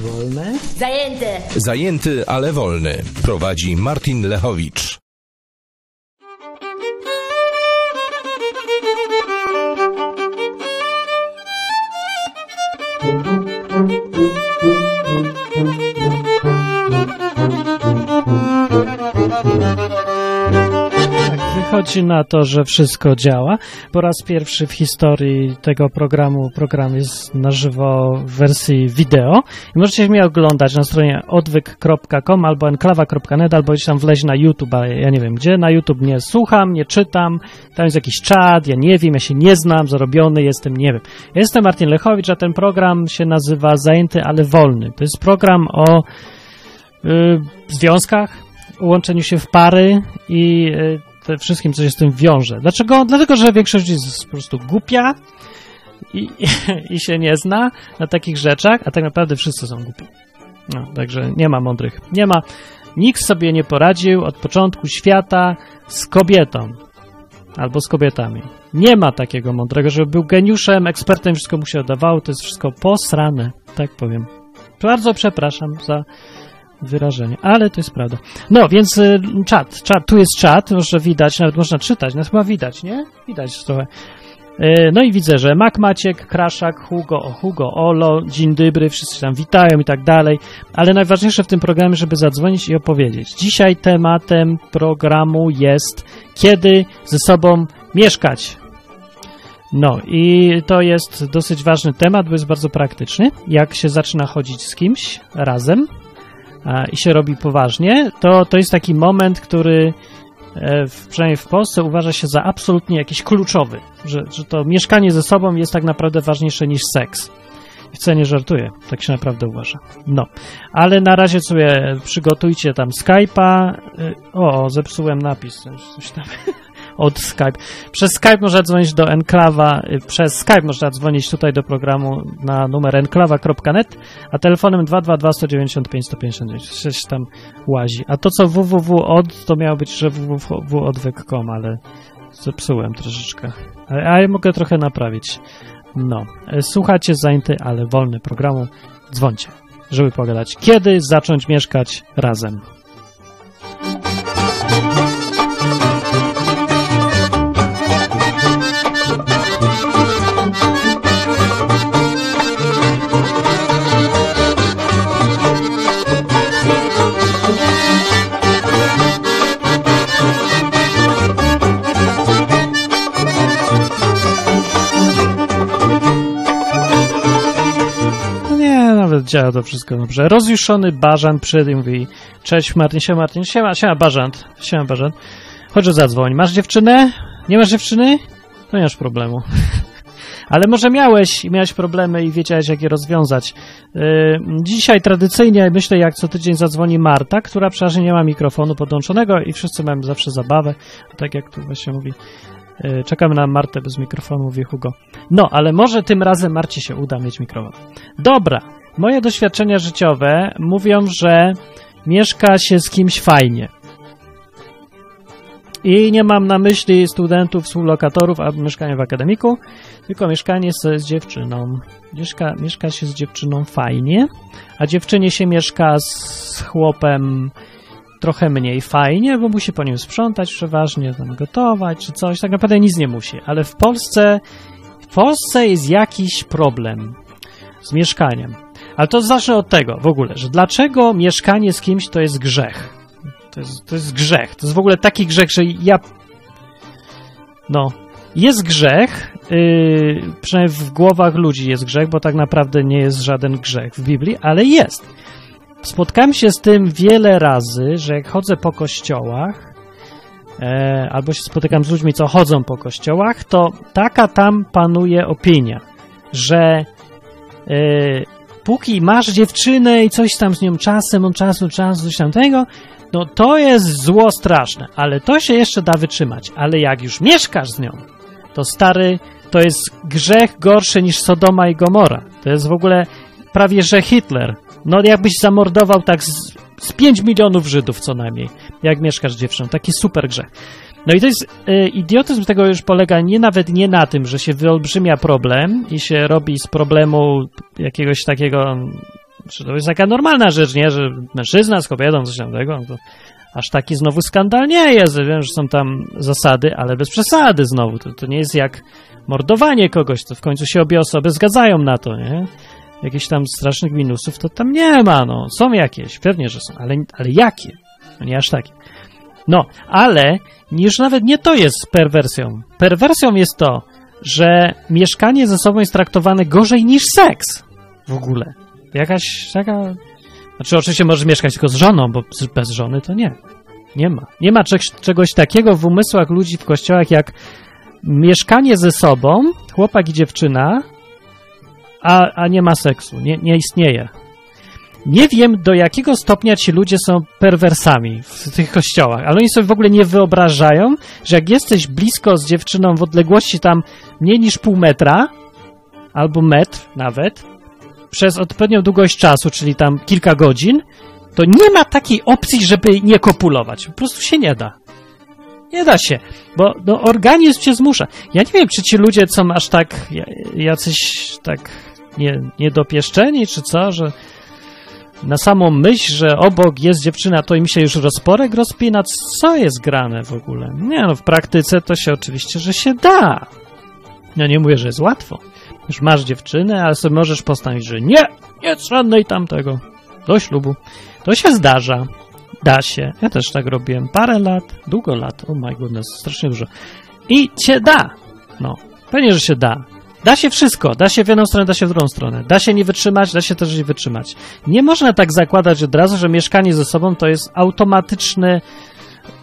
Wolne? Zajęty. Zajęty, ale wolny. Prowadzi Martin Lechowicz. Wychodzi na to, że wszystko działa. Po raz pierwszy w historii tego programu program jest na żywo w wersji wideo i możecie mnie oglądać na stronie odwyk.com albo enklawa.net albo gdzieś tam wleźć na YouTube, a ja nie wiem gdzie. Na YouTube nie słucham, nie czytam, tam jest jakiś czat, ja nie wiem, ja się nie znam, zarobiony jestem, nie wiem. Ja jestem Martin Lechowicz, a ten program się nazywa Zajęty, ale wolny. To jest program o y, związkach, łączeniu się w pary i y, te wszystkim, co się z tym wiąże. Dlaczego? Dlatego, że większość jest po prostu głupia i, i się nie zna na takich rzeczach, a tak naprawdę wszyscy są głupi. No, także nie ma mądrych. Nie ma. Nikt sobie nie poradził od początku świata z kobietą albo z kobietami. Nie ma takiego mądrego, żeby był geniuszem, ekspertem, wszystko mu się oddawało. To jest wszystko posrane, tak powiem. Bardzo przepraszam za wyrażenie, ale to jest prawda. No, więc y, czat, czat, tu jest czat, może widać, nawet można czytać, nas chyba widać, nie? Widać trochę. Y, No i widzę, że Mac Maciek, Kraszak, Hugo, Hugo, Olo, dzień dobry, wszyscy tam witają i tak dalej, ale najważniejsze w tym programie, żeby zadzwonić i opowiedzieć. Dzisiaj tematem programu jest kiedy ze sobą mieszkać. No i to jest dosyć ważny temat, bo jest bardzo praktyczny. Jak się zaczyna chodzić z kimś razem, a, i się robi poważnie, to to jest taki moment, który e, w, przynajmniej w Polsce uważa się za absolutnie jakiś kluczowy, że, że to mieszkanie ze sobą jest tak naprawdę ważniejsze niż seks. Wcale nie żartuję, tak się naprawdę uważa. No, ale na razie sobie przygotujcie tam Skype'a. Y, O, zepsułem napis, coś tam. Od Skype. Przez Skype można dzwonić do Enklawa, y, przez Skype można dzwonić tutaj do programu na numer enklawa.net, a telefonem 222 195 159. Coś tam łazi. A to co www od, to miało być, że www.odwyk.com, ale zepsułem troszeczkę. Ale, ale mogę trochę naprawić. No, e, słuchacie zajęty, ale wolny programu. Dzwońcie, żeby pogadać. Kiedy zacząć mieszkać razem? Działa to wszystko dobrze. Rozjuszony Bażant przyszedł i mówi Cześć Martin, siema Martin, siema, siema Bażant, siema Bażant. Chodź, zadzwoń. Masz dziewczynę? Nie masz dziewczyny? To nie masz problemu. Ale może miałeś i miałeś problemy i wiedziałeś, jak je rozwiązać. Yy, dzisiaj tradycyjnie, myślę, jak co tydzień zadzwoni Marta, która przeważnie nie ma mikrofonu podłączonego i wszyscy mają zawsze zabawę. Tak jak tu właśnie mówi. Yy, czekamy na Martę bez mikrofonu, mówi Hugo. No, ale może tym razem Marcie się uda mieć mikrofon. Dobra, moje doświadczenia życiowe mówią, że mieszka się z kimś fajnie. I nie mam na myśli studentów, współlokatorów albo mieszkania w akademiku, tylko mieszkanie z, z dziewczyną. Mieszka, mieszka się z dziewczyną fajnie, a dziewczynie się mieszka z chłopem trochę mniej fajnie, bo musi po nim sprzątać przeważnie, tam gotować czy coś. Tak naprawdę nic nie musi, ale w Polsce, w Polsce jest jakiś problem z mieszkaniem. Ale to zacznę od tego w ogóle, że dlaczego mieszkanie z kimś to jest grzech? To jest, to jest grzech. To jest w ogóle taki grzech, że ja. No. Jest grzech, yy, przynajmniej w głowach ludzi jest grzech, bo tak naprawdę nie jest żaden grzech w Biblii, ale jest. Spotkałem się z tym wiele razy, że jak chodzę po kościołach, e, albo się spotykam z ludźmi, co chodzą po kościołach, to taka tam panuje opinia, że e, póki masz dziewczynę i coś tam z nią czasem, od czasu czasu, coś tamtego, no to jest zło straszne, ale to się jeszcze da wytrzymać. Ale jak już mieszkasz z nią, to stary, to jest grzech gorszy niż Sodoma i Gomora. To jest w ogóle prawie że Hitler. No jakbyś zamordował tak z, z 5 milionów Żydów co najmniej, jak mieszkasz z dziewczyną. Taki super grzech. No i to jest, y, idiotyzm tego już polega nie nawet nie na tym, że się wyolbrzymia problem i się robi z problemu jakiegoś takiego Znaczy, to jest taka normalna rzecz, nie? Że mężczyzna z kobietą, coś tam tego, to aż taki znowu skandal nie jest. Wiem, że są tam zasady, ale bez przesady znowu. To, to nie jest jak mordowanie kogoś, to w końcu się obie osoby zgadzają na to, nie? Jakichś tam strasznych minusów to tam nie ma, no. Są jakieś, pewnie, że są, ale, ale jakie? No nie aż takie. No, ale już nawet nie to jest perwersją. Perwersją jest to, że mieszkanie ze sobą jest traktowane gorzej niż seks. W ogóle. Jakaś taka... Znaczy, oczywiście możesz mieszkać tylko z żoną, bo bez żony to nie. Nie ma. Nie ma czegoś, takiego w umysłach ludzi w kościołach jak mieszkanie ze sobą, chłopak i dziewczyna, a, a nie ma seksu. Nie, nie istnieje. Nie wiem, do jakiego stopnia ci ludzie są perwersami w tych kościołach, ale oni sobie w ogóle nie wyobrażają, że jak jesteś blisko z dziewczyną w odległości tam mniej niż pół metra, albo metr nawet, przez odpowiednią długość czasu, czyli tam kilka godzin, to nie ma takiej opcji, żeby nie kopulować. Po prostu się nie da. Nie da się, bo no, organizm cię zmusza. Ja nie wiem, czy ci ludzie są aż tak jacyś tak nie, niedopieszczeni, czy co, że na samą myśl, że obok jest dziewczyna, to im się już rozporek rozpina. Co jest grane w ogóle? Nie no, w praktyce to się oczywiście, że się da. Ja nie mówię, że jest łatwo. Już masz dziewczynę, ale sobie możesz postanowić, że nie, nie żadnej tamtego. Do ślubu. To się zdarza. Da się. Ja też tak robiłem. Parę lat, długo lat. Oh my goodness, strasznie dużo. I się da. No, pewnie, że się da. Da się wszystko, da się w jedną stronę, da się w drugą stronę. Da się nie wytrzymać, da się też nie wytrzymać. Nie można tak zakładać od razu, że mieszkanie ze sobą to jest automatyczne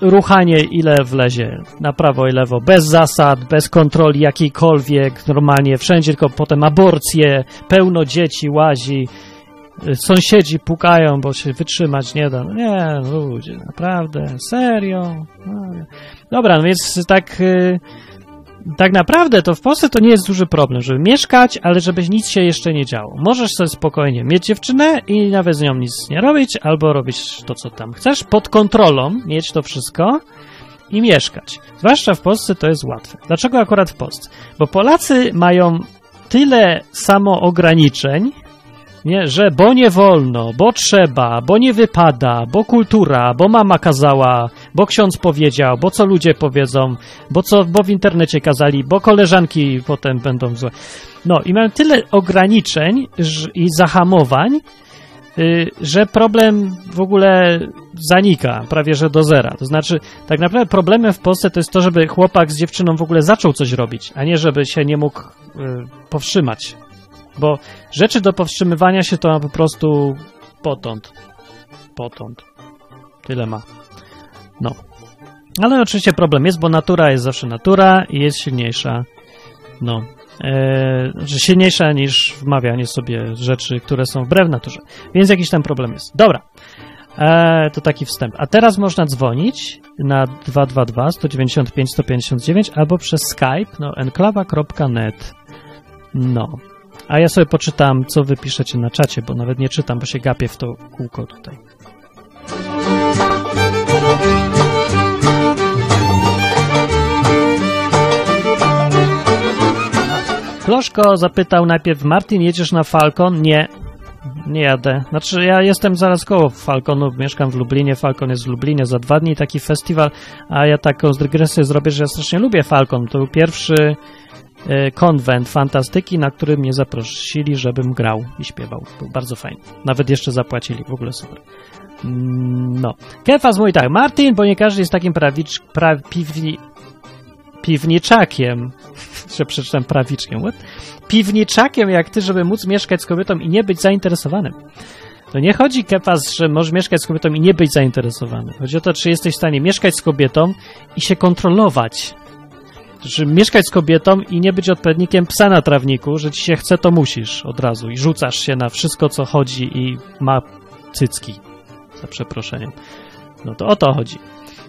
ruchanie ile wlezie na prawo i lewo, bez zasad, bez kontroli jakiejkolwiek, normalnie wszędzie tylko potem aborcje, pełno dzieci łazi, sąsiedzi pukają, bo się wytrzymać nie da. Nie, ludzie, naprawdę, serio. No, Dobra, no więc tak... Yy, tak naprawdę to w Polsce to nie jest duży problem, żeby mieszkać, ale żeby nic się jeszcze nie działo. Możesz sobie spokojnie mieć dziewczynę i nawet z nią nic nie robić, albo robić to, co tam chcesz, pod kontrolą, mieć to wszystko i mieszkać. Zwłaszcza w Polsce to jest łatwe. Dlaczego akurat w Polsce? Bo Polacy mają tyle samo ograniczeń, nie, że bo nie wolno, bo trzeba, bo nie wypada, bo kultura, bo mama kazała, bo ksiądz powiedział, bo co ludzie powiedzą, bo co, bo w internecie kazali, bo koleżanki potem będą złe. No i mają tyle ograniczeń i zahamowań, y, że problem w ogóle zanika prawie że do zera. To znaczy, tak naprawdę problemem w Polsce to jest to, żeby chłopak z dziewczyną w ogóle zaczął coś robić, a nie żeby się nie mógł y, powstrzymać bo rzeczy do powstrzymywania się to ma po prostu potąd. Potąd. Tyle ma. No. Ale oczywiście problem jest, bo natura jest zawsze natura i jest silniejsza. No. Eee, silniejsza niż wmawianie sobie rzeczy, które są wbrew naturze. Więc jakiś tam problem jest. Dobra. Eee, to taki wstęp. A teraz można dzwonić na 222 195 159 albo przez Skype, no enklawa.net. No. A ja sobie poczytam, co wy piszecie na czacie, bo nawet nie czytam, bo się gapię w to kółko tutaj. Kloszko zapytał najpierw, Martin, jedziesz na Falcon? Nie, nie jadę. Znaczy, ja jestem zaraz koło Falconu, mieszkam w Lublinie, Falcon jest w Lublinie, za dwa dni taki festiwal, a ja taką dygresję zrobię, że ja strasznie lubię Falcon. To był pierwszy E, konwent fantastyki, na którym mnie zaprosili, żebym grał i śpiewał. Był bardzo fajny. Nawet jeszcze zapłacili, w ogóle super. Mm, no. Kefas mówi tak, Martin, bo nie każdy jest takim prawicz, pra, piwni, piwniczakiem, że przeczytam prawiczkiem, what? piwniczakiem jak ty, żeby móc mieszkać z kobietą i nie być zainteresowanym. To nie chodzi, Kefas, że możesz mieszkać z kobietą i nie być zainteresowany. Chodzi o to, czy jesteś w stanie mieszkać z kobietą i się kontrolować że mieszkać z kobietą i nie być odpowiednikiem psa na trawniku, że ci się chce, to musisz od razu i rzucasz się na wszystko, co chodzi i ma cycki, za przeproszeniem. No to o to chodzi.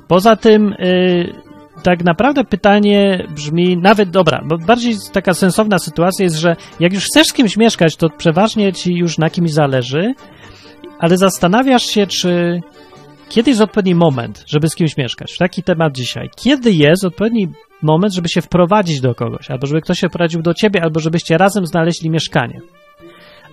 Poza tym, yy, tak naprawdę pytanie brzmi, nawet dobra, bo bardziej taka sensowna sytuacja jest, że jak już chcesz z kimś mieszkać, to przeważnie ci już na kimś zależy, ale zastanawiasz się, czy kiedy jest odpowiedni moment, żeby z kimś mieszkać. Taki temat dzisiaj. Kiedy jest odpowiedni moment, żeby się wprowadzić do kogoś, albo żeby ktoś się wprowadził do ciebie, albo żebyście razem znaleźli mieszkanie.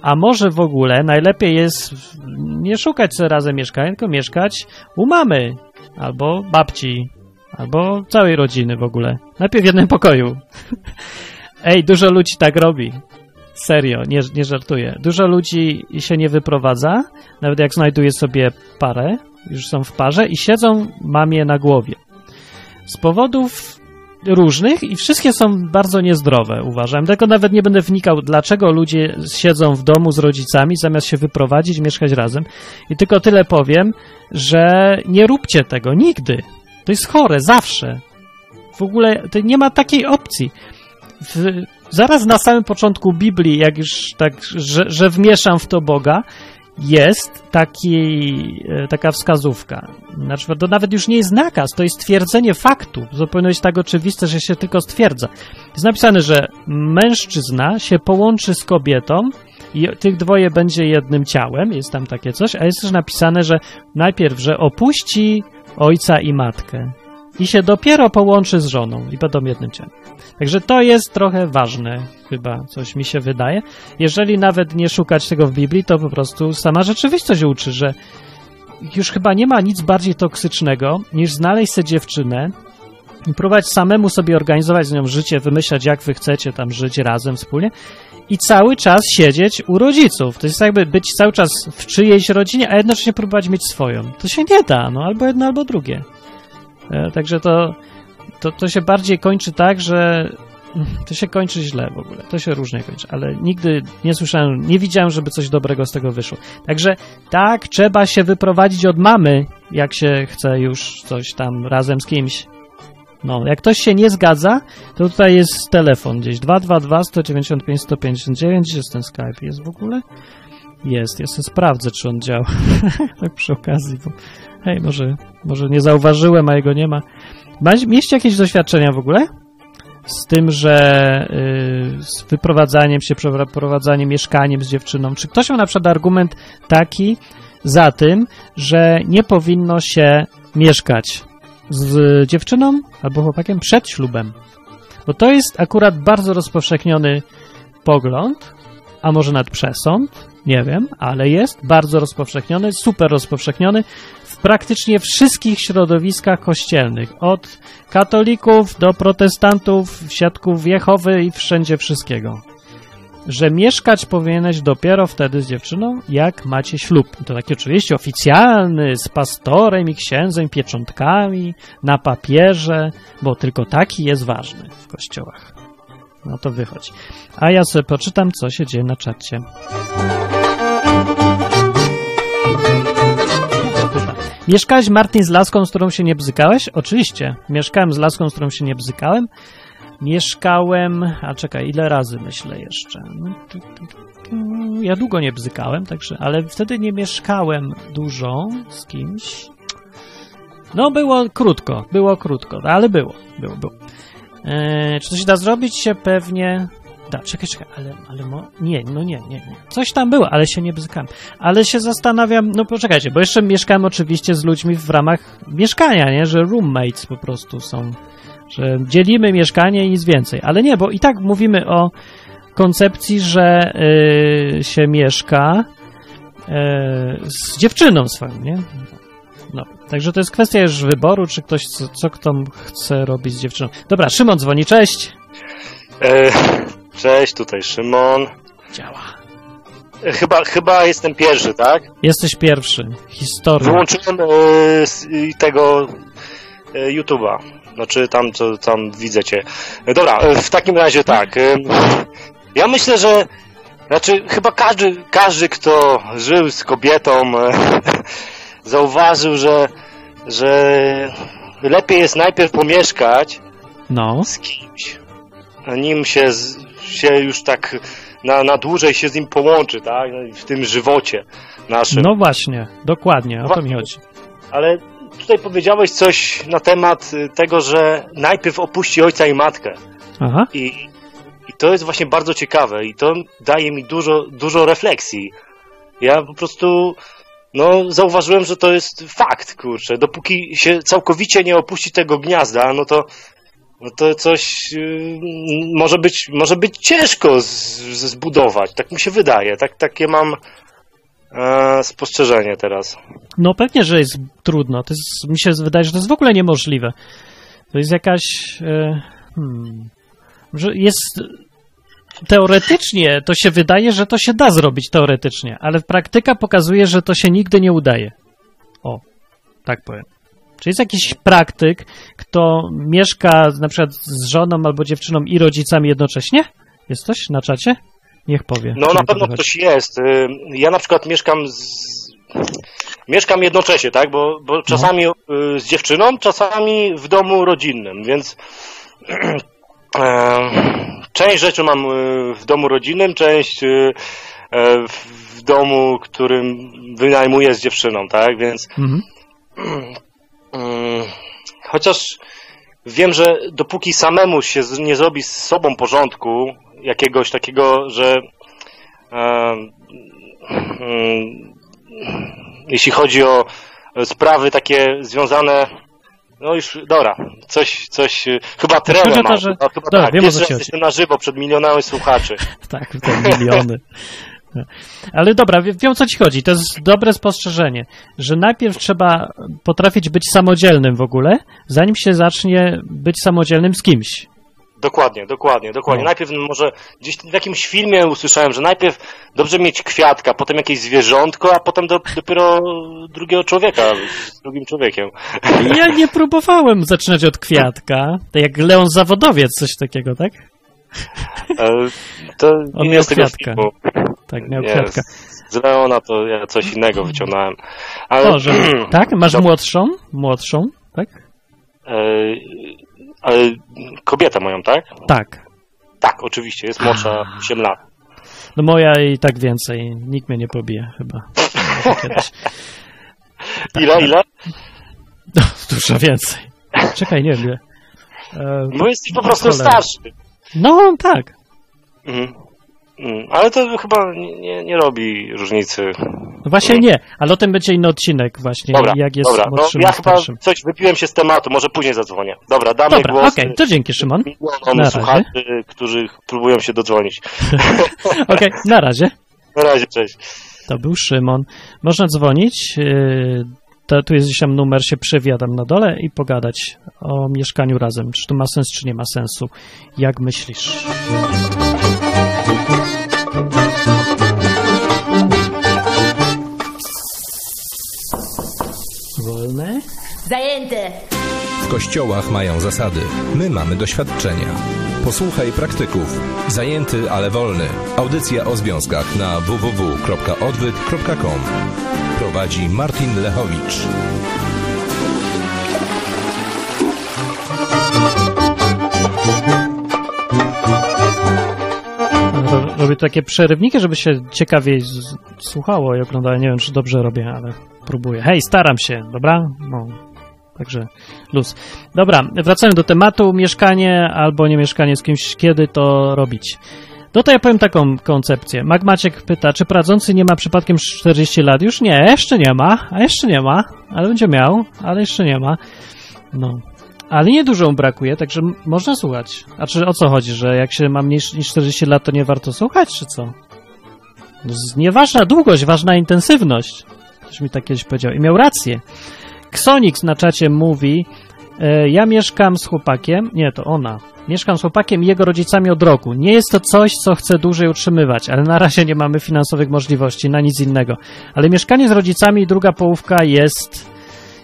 A może w ogóle najlepiej jest nie szukać sobie razem mieszkania, tylko mieszkać u mamy, albo babci, albo całej rodziny w ogóle. Najpierw w jednym pokoju. Ej, dużo ludzi tak robi. Serio, nie, nie żartuję. Dużo ludzi się nie wyprowadza, nawet jak znajduje sobie parę, już są w parze i siedzą mamie na głowie. Z powodów różnych i wszystkie są bardzo niezdrowe, uważam. Tylko nawet nie będę wnikał, dlaczego ludzie siedzą w domu z rodzicami, zamiast się wyprowadzić, mieszkać razem. I tylko tyle powiem, że nie róbcie tego nigdy. To jest chore, zawsze. W ogóle to nie ma takiej opcji. W, zaraz na samym początku Biblii, jak już tak, że, że wmieszam w to Boga, jest taki, e, taka wskazówka. Znaczy, to nawet już nie jest nakaz, to jest stwierdzenie faktu. To powinno być tak oczywiste, że się tylko stwierdza. Jest napisane, że mężczyzna się połączy z kobietą i tych dwoje będzie jednym ciałem, jest tam takie coś, a jest też napisane, że najpierw, że opuści ojca i matkę i się dopiero połączy z żoną i będą jednym ciałem. Także to jest trochę ważne, chyba coś mi się wydaje. Jeżeli nawet nie szukać tego w Biblii, to po prostu sama rzeczywistość uczy, że już chyba nie ma nic bardziej toksycznego, niż znaleźć sobie dziewczynę i próbować samemu sobie organizować z nią życie, wymyślać, jak wy chcecie tam żyć razem wspólnie i cały czas siedzieć u rodziców. To jest jakby być cały czas w czyjejś rodzinie, a jednocześnie próbować mieć swoją. To się nie da, no albo jedno, albo drugie. E, także to, to, to się bardziej kończy tak, że to się kończy źle w ogóle. To się różnie kończy, ale nigdy nie słyszałem, nie widziałem, żeby coś dobrego z tego wyszło. Także tak, trzeba się wyprowadzić od mamy, jak się chce już coś tam razem z kimś. No, jak ktoś się nie zgadza, to tutaj jest telefon gdzieś 222 195 159, jest ten Skype, jest w ogóle? Jest, sobie sprawdzę, czy on działa. tak przy okazji, bo hej, może, może nie zauważyłem, a jego nie ma. Mieliście jakieś doświadczenia w ogóle? Z tym, że yy, z wyprowadzaniem się, przeprowadzaniem, mieszkaniem z dziewczyną. Czy ktoś ma na przykład argument taki za tym, że nie powinno się mieszkać z dziewczyną albo chłopakiem przed ślubem? Bo to jest akurat bardzo rozpowszechniony pogląd, a może nawet przesąd, nie wiem, ale jest bardzo rozpowszechniony, super rozpowszechniony w praktycznie wszystkich środowiskach kościelnych, od katolików do protestantów, świadków Jehowy i wszędzie wszystkiego. Że mieszkać powinieneś dopiero wtedy z dziewczyną, jak macie ślub. To taki oczywiście oficjalny, z pastorem i księdzem, pieczątkami, na papierze, bo tylko taki jest ważny w kościołach. No to wychodzi. A ja sobie poczytam, co się dzieje na czacie. Mieszkałeś, Martin, z laską, z którą się nie bzykałeś? Oczywiście. Mieszkałem z laską, z którą się nie bzykałem. Mieszkałem... A czekaj, ile razy myślę jeszcze? No, ja długo nie bzykałem, także... Ale wtedy nie mieszkałem dużo z kimś. No, było krótko. Było krótko, ale było. Było, było. Eee, czy to się da zrobić? Się pewnie da. Czekaj, czekaj, ale, ale mo... nie, no nie, nie, nie. Coś tam było, ale się nie bzykałem. Ale się zastanawiam, no poczekajcie, bo jeszcze mieszkałem oczywiście z ludźmi w ramach mieszkania, nie? Że roommates po prostu są, że dzielimy mieszkanie i nic więcej. Ale nie, bo i tak mówimy o koncepcji, że yy, się mieszka yy, z dziewczyną swoją, nie? No, także to jest kwestia już wyboru, czy ktoś, co, co kto chce robić z dziewczyną. Dobra, Szymon dzwoni, cześć. E, cześć, tutaj Szymon. Działa. E, chyba, chyba jestem pierwszy, tak? Jesteś pierwszy. Historia. Wyłączyłem e, tego e, YouTube'a. Znaczy tam, co tam widzę cię. E, dobra, e, w takim razie tak. E, ja myślę, że znaczy chyba każdy, każdy kto żył z kobietą zauważył, że, że lepiej jest najpierw pomieszkać no. z kimś, nim się, się już tak na, na dłużej się z nim połączy, tak? W tym żywocie naszym. No właśnie, dokładnie, o to mi chodzi. Ale tutaj powiedziałeś coś na temat tego, że najpierw opuści ojca i matkę. Aha. I, I to jest właśnie bardzo ciekawe i to daje mi dużo, dużo refleksji. Ja po prostu no zauważyłem, że to jest fakt, kurczę. Dopóki się całkowicie nie opuści tego gniazda, no to no to coś yy, może, być, może być ciężko z, z, zbudować. Tak mi się wydaje. Tak, takie mam e, spostrzeżenie teraz. No pewnie, że jest trudno. To jest, mi się wydaje, że to jest w ogóle niemożliwe. To jest jakaś... E, hmm, że jest... Teoretycznie to się wydaje, że to się da zrobić teoretycznie, ale praktyka pokazuje, że to się nigdy nie udaje. O, tak powiem. Czy jest jakiś praktyk, kto mieszka na przykład z żoną albo dziewczyną i rodzicami jednocześnie? Jest ktoś na czacie? Niech powie. No na pewno ktoś jest. Y, Ja na przykład mieszkam z... Mieszkam jednocześnie, tak? Bo, bo czasami y, z dziewczyną, czasami w domu rodzinnym, więc e, część rzeczy mam y, w domu rodzinnym, część e, w domu, którym wynajmuję z dziewczyną, tak? Więc Mhm. Chociaż wiem, że dopóki samemu się nie zrobi z sobą porządku, jakiegoś takiego, że e, mm, jeśli chodzi o sprawy takie związane, no już, dobra, coś, coś, chyba o tremę to, że- chyba, chyba dobra, tak, wiem, pierwszy raz jestem na żywo przed milionami słuchaczy. Tak, te miliony. Ale dobra, wie- wiem o co ci chodzi. To jest dobre spostrzeżenie, że najpierw trzeba potrafić być samodzielnym w ogóle, zanim się zacznie być samodzielnym z kimś. Dokładnie, dokładnie, dokładnie. No. Najpierw może gdzieś w jakimś filmie usłyszałem, że najpierw dobrze mieć kwiatka, potem jakieś zwierzątko, a potem do, dopiero drugiego człowieka, z drugim człowiekiem. Ja nie próbowałem zaczynać od kwiatka, tak jak Leon Zawodowiec, coś takiego, tak? E, To On miał kwiatka. Tak, miał Nie, kwiatka. Z Leona to ja coś innego wyciągnąłem. Ale, O, że, tak? Masz młodszą? Młodszą, tak? E, kobietę moją, tak? Tak. Tak, oczywiście, jest młodsza 8 lat. No moja i tak więcej. Nikt mnie nie pobije chyba. Kiedyś. Ile, ile? No, dużo więcej. Czekaj, nie wiem. E, Bo jesteś po prostu Cholera. starszy. No, tak. Mhm. Mm, Ale to chyba nie, nie, robi różnicy. No właśnie nie, ale o tym będzie inny odcinek właśnie, Dobra, jak jest dobra. No, ja chyba starszym. coś wypiłem się z tematu, może później zadzwonię. Dobra, damy Dobra, głos okej, to dzięki Szymon. milionom Na razie. słuchaczy, którzy próbują się dodzwonić. Okej, na razie. Na razie, cześć. To był Szymon. Można dzwonić. yy, To, tu jest gdzieś tam numer, się przewiadam na dole i pogadać o mieszkaniu razem. Czy to ma sens, czy nie ma sensu. Jak myślisz? Wolne? Zajęte. W kościołach mają zasady. My mamy doświadczenia. Posłuchaj praktyków. Zajęty, ale wolny. Audycja o związkach na www.odwyk.com. Prowadzi Martin Lechowicz. Robię takie przerywniki, żeby się ciekawiej słuchało i oglądało. Nie wiem, czy dobrze robię, ale próbuję. Hej, staram się, dobra? No, także luz. Dobra, wracamy do tematu. Mieszkanie albo nie mieszkanie z kimś, kiedy to robić? No to ja powiem taką koncepcję. Mag Maciek pyta, czy prowadzący nie ma przypadkiem 40 lat? Już nie, jeszcze nie ma, a jeszcze nie ma, ale będzie miał, ale jeszcze nie ma. No, ale nie dużo mu brakuje, także można słuchać. A czy o co chodzi, że jak się ma mniej niż 40 lat, to nie warto słuchać, czy co? No, nieważna długość, ważna intensywność. Ktoś mi tak kiedyś powiedział i miał rację. Xonix na czacie mówi, e, ja mieszkam z chłopakiem, nie, to ona, mieszkam z chłopakiem i jego rodzicami od roku. Nie jest to coś, co chcę dłużej utrzymywać, ale na razie nie mamy finansowych możliwości na nic innego. Ale mieszkanie z rodzicami i druga połówka jest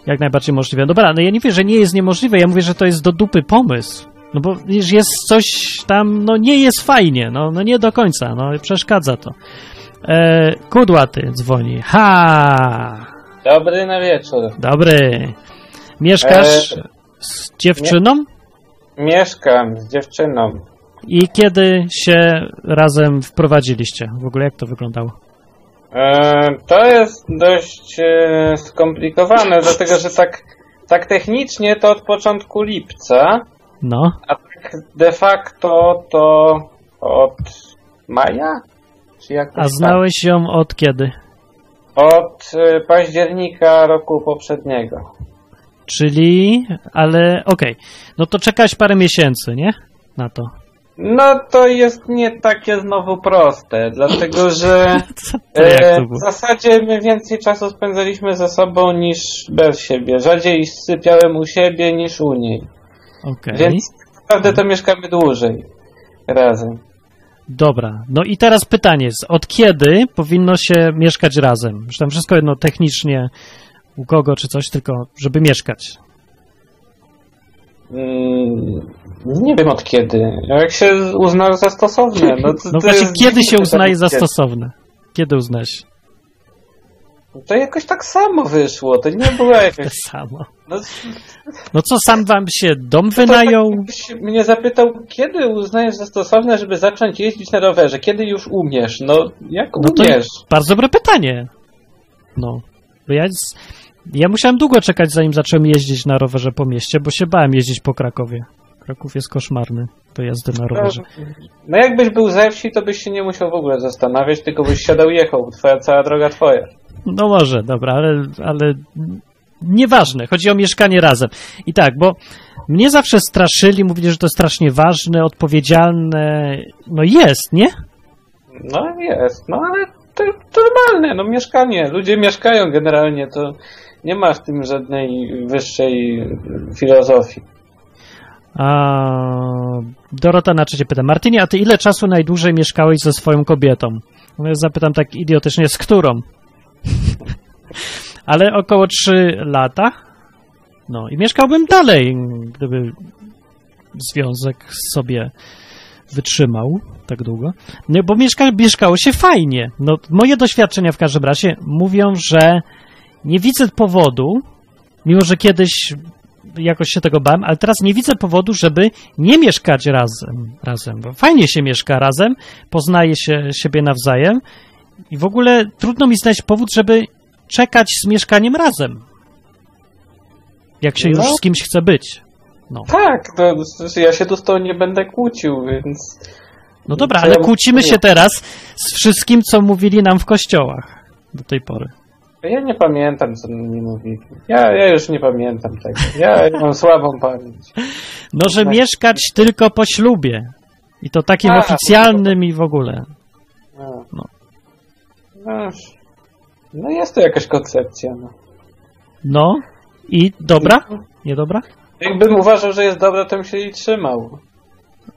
jak najbardziej możliwe. Dobra, no ja nie mówię, że nie jest niemożliwe, ja mówię, że to jest do dupy pomysł. No bo wiesz, jest coś tam, no nie jest fajnie, no, no nie do końca, no przeszkadza to. E, kudłaty dzwoni. Ha! Dobry na wieczór. Dobry. Mieszkasz E, z dziewczyną? Mieszkam z dziewczyną. I kiedy się razem wprowadziliście? W ogóle jak to wyglądało? E, to jest dość e, skomplikowane, dlatego że tak, tak technicznie to od początku lipca, No, a tak de facto to od maja? Czy jakoś a tak? znałeś ją od kiedy? Od e, października roku poprzedniego. Czyli, ale okej, no to czekałeś parę miesięcy, nie? Na to. No to jest nie takie znowu proste, dlatego że e, w zasadzie my więcej czasu spędzaliśmy ze sobą niż bez siebie. Rzadziej sypiałem u siebie niż u niej. Okej, Więc naprawdę to mieszkamy dłużej razem. dobra. No i teraz pytanie jest, od kiedy powinno się mieszkać razem? Że tam wszystko jedno technicznie u kogo czy coś, tylko żeby mieszkać. Mm, nie wiem od kiedy. Jak się uzna za stosowne. No, to, No to właśnie, jest kiedy się uznaje za stosowne? Kiedy uznać? To jakoś tak samo wyszło. To nie było To jakoś. samo. No, No co, sam wam się dom to wynajął? tak mnie zapytał, kiedy uznajesz za stosowne, żeby zacząć jeździć na rowerze? Kiedy już umiesz? No, jak No to umiesz? bardzo dobre pytanie. No, bo ja, z- ja musiałem długo czekać, zanim zacząłem jeździć na rowerze po mieście, bo się bałem jeździć po Krakowie. Kraków jest koszmarny do jazdy na rowerze. No jakbyś był ze wsi, to byś się nie musiał w ogóle zastanawiać, tylko byś siadał i jechał. Twoja cała droga twoja. No może, dobra, ale, ale nieważne. Chodzi o mieszkanie razem. I tak, bo mnie zawsze straszyli, mówili, że to strasznie ważne, odpowiedzialne. No jest, nie? No jest, no ale to, to normalne, no mieszkanie. Ludzie mieszkają generalnie, to nie ma w tym żadnej wyższej filozofii. A Dorota na cię pyta. Martynie, a ty ile czasu najdłużej mieszkałeś ze swoją kobietą? No ja zapytam tak idiotycznie, z którą? Ale około 3 lata. No i mieszkałbym dalej, gdyby związek sobie wytrzymał tak długo. No bo mieszka, mieszkało się fajnie. No moje doświadczenia w każdym razie mówią, że nie widzę powodu, mimo że kiedyś jakoś się tego bałem, ale teraz nie widzę powodu, żeby nie mieszkać razem. razem. Bo fajnie się mieszka razem, poznaje się siebie nawzajem i w ogóle trudno mi znaleźć powód, żeby czekać z mieszkaniem razem. Jak się No. już z kimś chce być. No, Tak, to, to ja się tu z nie będę kłócił, więc... no dobra, ale kłócimy się teraz z wszystkim, co mówili nam w kościołach do tej pory. Ja nie pamiętam, co mi mówili. Ja, ja już nie pamiętam tego. Ja mam słabą pamięć. No, że Tak. mieszkać tylko po ślubie. I to takim A, oficjalnym i w ogóle. No. No. No, no jest to jakaś koncepcja, no. No i dobra? Nie dobra? Jakbym uważał, że jest dobra, to bym się jej trzymał.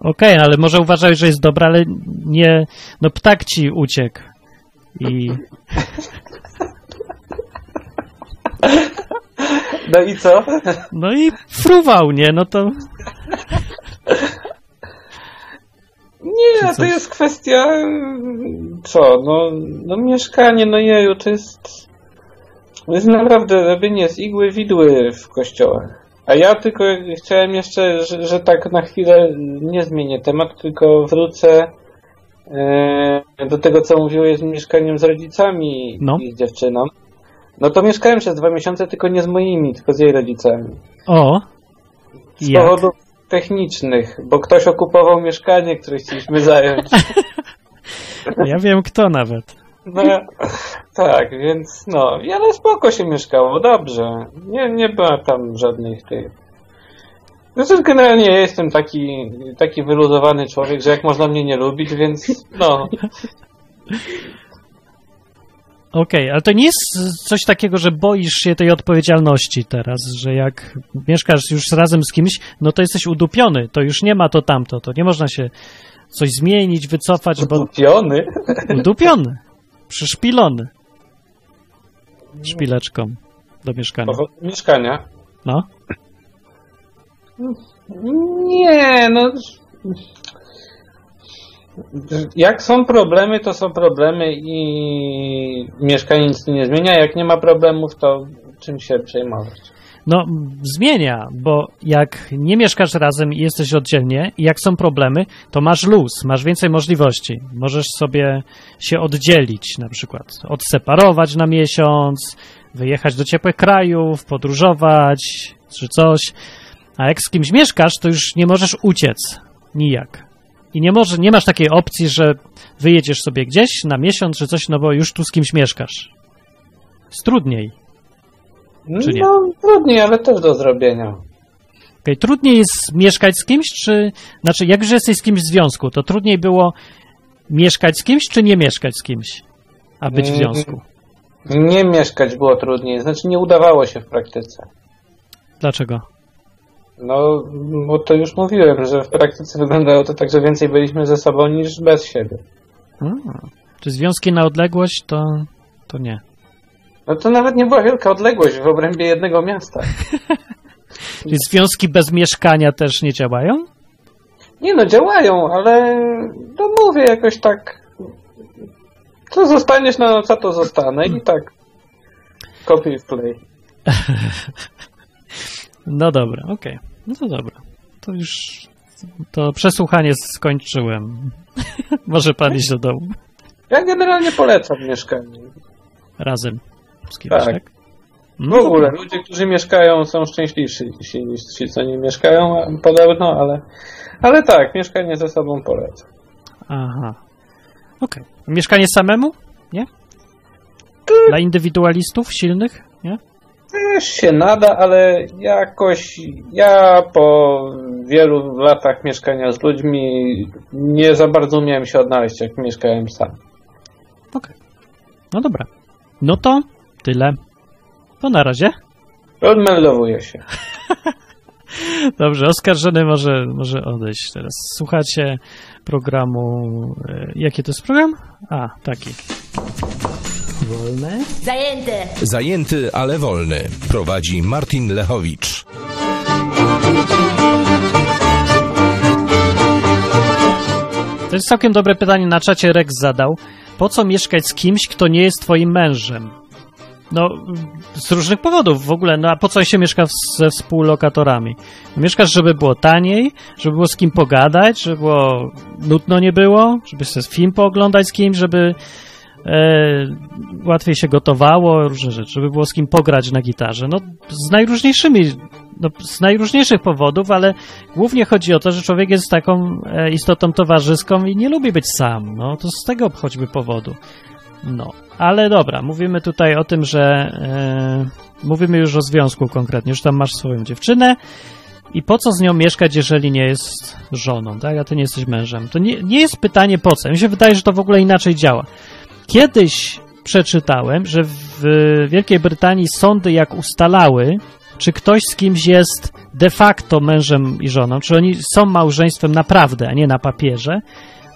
Okej, ale może uważałeś, że jest dobra, ale nie. No ptak ci uciekł. I. No i co? No i fruwał, nie? No to. Nie, to jest kwestia... Co? No, no mieszkanie, no jeju, to jest... To jest naprawdę robienie z igły widły w kościołach. A ja tylko chciałem jeszcze, że, że tak na chwilę nie zmienię temat, tylko wrócę e, do tego, co mówiłeś z mieszkaniem z rodzicami No. i z dziewczyną. No to mieszkałem przez dwa miesiące, tylko nie z moimi, tylko z jej rodzicami. O! Z Jak? powodów technicznych, bo ktoś okupował mieszkanie, które chcieliśmy zająć. Ja wiem kto nawet. No, tak, więc no, ale spoko się mieszkało, dobrze. Nie, nie była tam żadnych tych. Zresztą generalnie ja jestem taki, taki wyluzowany człowiek, że jak można mnie nie lubić, więc no. Okej, ale to nie jest coś takiego, że boisz się tej odpowiedzialności teraz, że jak mieszkasz już razem z kimś, no to jesteś udupiony, to już nie ma to tamto, to nie można się coś zmienić, wycofać, bo Kupiony. udupiony, przyszpilony szpileczką do mieszkania. Powód mieszkania. No, Nie, no. Jak są problemy, to są problemy i mieszkanie nic nie zmienia. Jak nie ma problemów, to czym się przejmować? no zmienia, bo jak nie mieszkasz razem i jesteś oddzielnie i jak są problemy, to masz luz, masz więcej możliwości. Możesz sobie się oddzielić, na przykład odseparować na miesiąc, wyjechać do ciepłych krajów, podróżować czy coś. A jak z kimś mieszkasz, to już nie możesz uciec nijak. I nie, może, nie masz takiej opcji, że wyjedziesz sobie gdzieś na miesiąc czy coś, no bo już tu z kimś mieszkasz. Jest trudniej. Czy nie? No, trudniej, ale też do zrobienia. Okej, Trudniej jest mieszkać z kimś, czy... Znaczy, jak już jesteś z kimś w związku, to trudniej było mieszkać z kimś, czy nie mieszkać z kimś, a być w Mm. związku? Nie mieszkać było trudniej, znaczy nie udawało się w praktyce. Dlaczego? No, bo to już mówiłem, że w praktyce wyglądało to tak, że więcej byliśmy ze sobą niż bez siebie. A, czy związki na odległość, to, to nie. No to nawet nie była wielka odległość w obrębie jednego miasta. Czyli związki bez mieszkania też nie działają? Nie no, działają, ale no mówię jakoś tak. Co zostaniesz na noca, to zostanę i tak. Copy w play. No dobra, okej. No to dobra. To już to przesłuchanie skończyłem. Może pan iść do domu Ja generalnie polecam mieszkanie. razem z kimś, tak? Tak. No W ogóle ludzie, którzy mieszkają, są szczęśliwsi niż ci, co nie mieszkają, podobno, ale, ale tak, mieszkanie ze sobą polecam. Aha. Okej. Mieszkanie samemu? Nie? Dla indywidualistów silnych? Nie? Też się nada, ale jakoś ja po wielu latach mieszkania z ludźmi nie za bardzo umiałem się odnaleźć, jak mieszkałem sam. Okej. No dobra. No to tyle. To na razie. Odmeldowuję się. Dobrze, oskarżony może, może odejść teraz. Słuchacie programu. E, jaki to jest program? A, taki. Wolne. Zajęte! Zajęty, ale wolny. Prowadzi Martin Lechowicz. To jest całkiem dobre pytanie na czacie Rex zadał. Po co mieszkać z kimś, kto nie jest twoim mężem? No, z różnych powodów w ogóle. No a po co się mieszka w- ze współlokatorami? Mieszkasz, żeby było taniej, żeby było z kim pogadać, żeby było nudno nie było, żeby sobie film pooglądać z kimś, żeby łatwiej się gotowało, różne rzeczy, żeby było z kim pograć na gitarze. No, z najróżniejszymi, no, z najróżniejszych powodów, ale głównie chodzi o to, że człowiek jest taką e, istotą towarzyską i nie lubi być sam. No, to z tego choćby powodu. No, ale dobra, mówimy tutaj o tym, że e, mówimy już o związku konkretnie, już tam masz swoją dziewczynę i po co z nią mieszkać, jeżeli nie jest żoną, tak? A ty nie jesteś mężem. To nie, nie jest pytanie po co. Mi się wydaje, że to w ogóle inaczej działa. Kiedyś przeczytałem, że w Wielkiej Brytanii sądy jak ustalały, czy ktoś z kimś jest de facto mężem i żoną, czy oni są małżeństwem naprawdę, a nie na papierze,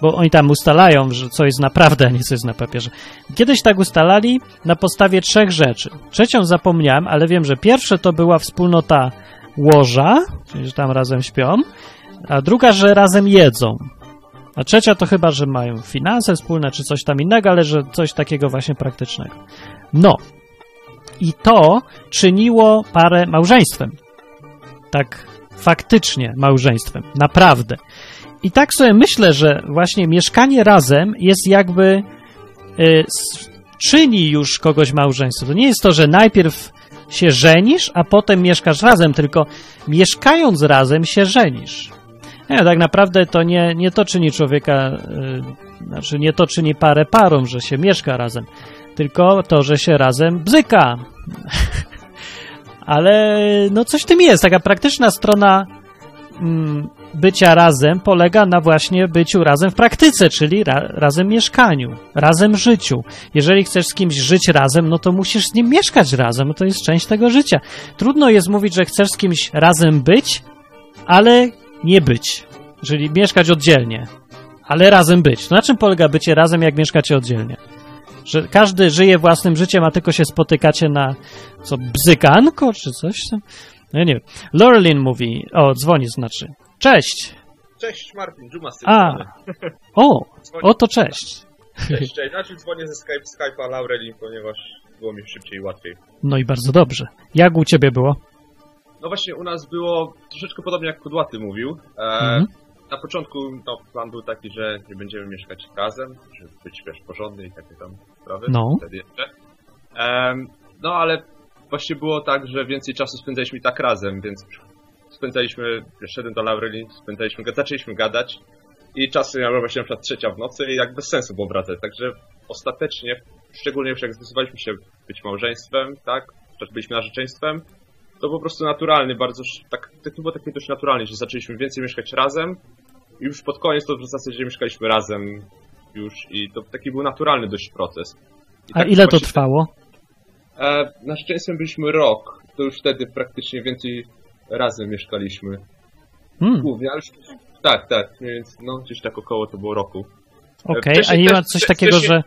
bo oni tam ustalają, że co jest naprawdę, a nie co jest na papierze. Kiedyś tak ustalali na podstawie trzech rzeczy. Trzecią zapomniałem, ale wiem, że pierwsze to była wspólnota łoża, czyli że tam razem śpią, a druga, że razem jedzą. A trzecia to chyba, że mają finanse wspólne czy coś tam innego, ale że coś takiego właśnie praktycznego. No. I to czyniło parę małżeństwem. Tak faktycznie małżeństwem. Naprawdę. I tak sobie myślę, że właśnie mieszkanie razem jest jakby y, czyni już kogoś małżeństwo. To nie jest to, że najpierw się żenisz, a potem mieszkasz razem, tylko mieszkając razem się żenisz. Nie, tak naprawdę to nie, nie to czyni człowieka, y, znaczy nie to czyni parę parą, że się mieszka razem, tylko to, że się razem bzyka. Ale no coś w tym jest, taka praktyczna strona mm, bycia razem polega na właśnie byciu razem w praktyce, czyli ra, razem mieszkaniu, razem życiu. Jeżeli chcesz z kimś żyć razem, no to musisz z nim mieszkać razem, to jest część tego życia. Trudno jest mówić, że chcesz z kimś razem być, ale nie być, czyli mieszkać oddzielnie, ale razem być. Na czym polega bycie razem, jak mieszkacie oddzielnie? Że każdy żyje własnym życiem, a tylko się spotykacie na co, bzykanko czy coś tam? No ja nie wiem. Lorelin mówi, o, dzwoni znaczy. Cześć! Cześć Martin, Dżuma z tej A, o, Dzwonię, o to cześć. Cześć, cześć. Znaczy dzwonię ze Skype, Skype'a Laurelin, ponieważ było mi szybciej i łatwiej. No i bardzo dobrze. Jak u ciebie było? No właśnie u nas było troszeczkę podobnie jak Kudłaty mówił. E, Mhm. Na początku no, plan był taki, że nie będziemy mieszkać razem, żeby być wiesz, porządny i takie tam sprawy. No. Wtedy jeszcze. Em, no ale właśnie było tak, że więcej czasu spędzaliśmy tak razem, więc spędzaliśmy, szedłem do Laurelin, spędzaliśmy, zaczęliśmy gadać i czasem miała właśnie na przykład trzecia w nocy i jak bez sensu było wracać, także ostatecznie, szczególnie już jak zdecydowaliśmy się być małżeństwem, tak, byliśmy narzeczeństwem, to po prostu naturalny, bardzo, tak, tak to było takie dość naturalne, że zaczęliśmy więcej mieszkać razem i już pod koniec to w zasadzie mieszkaliśmy razem już i to taki był naturalny dość proces. I A tak ile to trwało? E, narzeczeństwem byliśmy rok, to już wtedy praktycznie więcej razem mieszkaliśmy. Hmm, Głównie, ale już, tak, tak, więc no gdzieś tak około to było roku. Okej, a wcześniej nie ma coś takiego, że,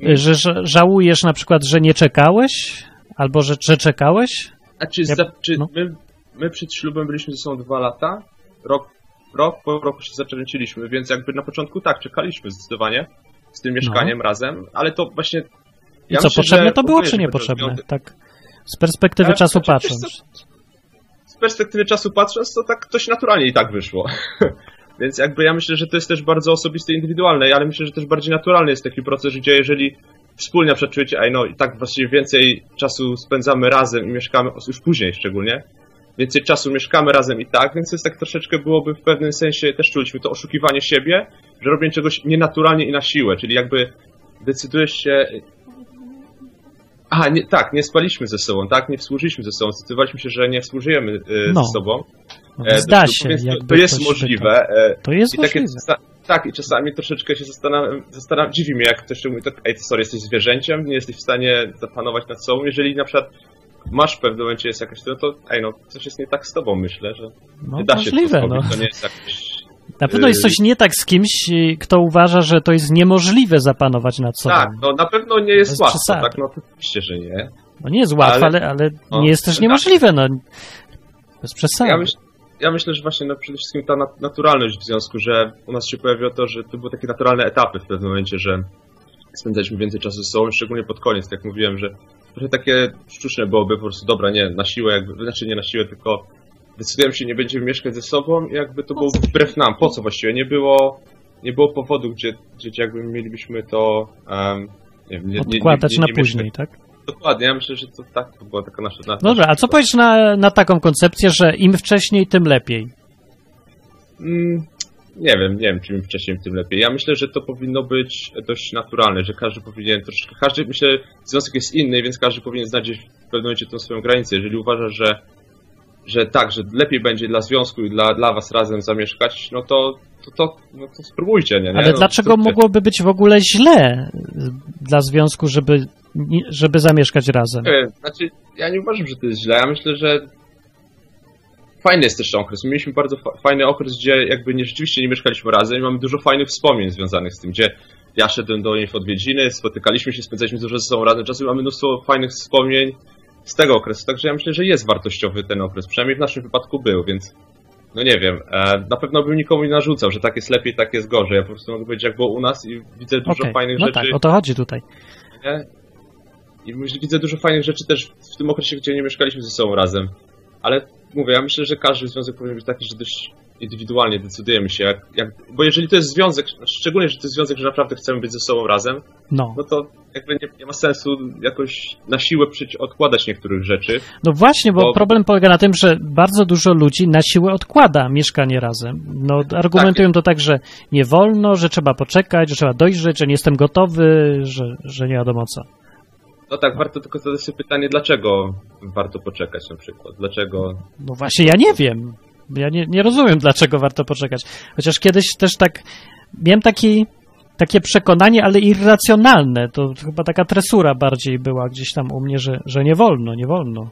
że, że żałujesz na przykład, że nie czekałeś? Albo że, że czekałeś? A czy, Ja- za, czy no. my, my przed ślubem byliśmy ze sobą dwa lata, rok, rok po roku się zaczęciliśmy, więc jakby na początku tak, czekaliśmy zdecydowanie z tym mieszkaniem razem, ale to właśnie... I ja co, myślę, potrzebne to było, czy niepotrzebne? związek- Tak, z perspektywy Ale czasu znaczy, patrząc. Z perspektywy czasu patrząc, to tak dość naturalnie i tak wyszło. Więc jakby ja myślę, że to jest też bardzo osobiste i indywidualne, ale myślę, że też bardziej naturalny jest taki proces, gdzie jeżeli przykład czujecie, ej no i tak właściwie więcej czasu spędzamy razem i mieszkamy, już później szczególnie, więcej czasu mieszkamy razem i tak, więc jest tak troszeczkę byłoby w pewnym sensie, też czuliśmy to oszukiwanie siebie, że robienie czegoś nienaturalnie i na siłę, czyli jakby decydujesz się... Aha, nie, tak, nie spaliśmy ze sobą, tak, nie współżyliśmy ze sobą, zdecydowaliśmy się, że nie współżyjemy y, No. ze sobą. No, E, Zda się, to, to jest możliwe. e, To jest I takie, możliwe. sta- tak, i czasami troszeczkę się zastanawiam, zastanawiam, dziwi mnie, jak ktoś mówi, tak, ej, sorry, jesteś zwierzęciem, nie jesteś w stanie zapanować nad sobą. Jeżeli na przykład masz w pewnym momencie jest jakaś, no to, ej, no, coś jest nie tak z tobą, myślę, że No, nie da się możliwe, to no. zrobić, to nie jest jakoś... Na pewno jest coś nie tak z kimś, y, kto uważa, że to jest niemożliwe zapanować nad sobą. Tak, no na pewno nie jest Bez łatwo, przesady. tak, no to oczywiście, że nie. No nie jest łatwe, ale, Ale- ale no, nie jest też tak. niemożliwe, no. Bez przesady. Ja, myśl, ja myślę, że właśnie no, przede wszystkim ta nat- naturalność w związku, że u nas się pojawiło to, że to były takie naturalne etapy w pewnym momencie, że spędzaliśmy więcej czasu ze sobą, szczególnie pod koniec, tak jak mówiłem, że trochę takie sztuczne byłoby po prostu, dobra, nie, na siłę, jakby, znaczy nie na siłę, tylko decydujemy się, nie będziemy mieszkać ze sobą i jakby to było wbrew nam, po co właściwie, nie było, nie było powodu, gdzie, gdzie jakby mielibyśmy to, um, nie wiem, nie, nie, nie, Odkładać nie, na nie później, mieszkać. tak? Dokładnie, ja myślę, że to tak, to była taka nasza... nasza Dobra, a co powiesz na, na taką koncepcję, że im wcześniej, tym lepiej? Mm, nie wiem, nie wiem, czy im wcześniej, tym lepiej. Ja myślę, że to powinno być dość naturalne, że każdy powinien troszeczkę, każdy, myślę, związek jest inny, więc każdy powinien znać gdzieś w pewnym momencie tą swoją granicę. Jeżeli uważa, że, że tak, że lepiej będzie dla związku i dla, dla was razem zamieszkać, no to, to, to, no to spróbujcie, nie? nie? Ale no, dlaczego mogłoby być w ogóle źle dla związku, żeby, żeby zamieszkać razem? Wiem, znaczy, ja nie uważam, że to jest źle. Ja myślę, że fajny jest też ten okres. My mieliśmy bardzo fa- fajny okres, gdzie jakby nie, rzeczywiście nie mieszkaliśmy razem i mamy dużo fajnych wspomnień związanych z tym, gdzie ja szedłem do niej w odwiedziny, spotykaliśmy się, spędzaliśmy dużo ze sobą razem czasu i mamy mnóstwo fajnych wspomnień z tego okresu. Także ja myślę, że jest wartościowy ten okres. Przynajmniej w naszym wypadku był, więc no nie wiem. E, na pewno bym nikomu nie narzucał, że tak jest lepiej, tak jest gorzej. Ja po prostu mogę powiedzieć, jak było u nas i widzę dużo Okej, fajnych no rzeczy tak, o to chodzi tutaj. nie? I widzę dużo fajnych rzeczy też w tym okresie, gdzie nie mieszkaliśmy ze sobą razem. Ale mówię, ja myślę, że każdy związek powinien być taki, że dość indywidualnie decydujemy się. Jak, jak, bo jeżeli to jest związek, szczególnie, że to jest związek, że naprawdę chcemy być ze sobą razem, No. no to jakby nie, nie ma sensu jakoś na siłę odkładać niektórych rzeczy. No właśnie, bo, Bo- problem polega na tym, że bardzo dużo ludzi na siłę odkłada mieszkanie razem. No, argumentują to tak, że nie wolno, że trzeba poczekać, że trzeba dojrzeć, że nie jestem gotowy, że, że nie wiadomo co. No tak, warto tylko zadać sobie pytanie, dlaczego warto poczekać na przykład. Dlaczego No właśnie, ja nie wiem. Ja nie, nie rozumiem, dlaczego warto poczekać. Chociaż kiedyś też tak miałem taki, takie przekonanie, ale irracjonalne. To chyba taka tresura bardziej była gdzieś tam u mnie, że, że nie wolno, nie wolno.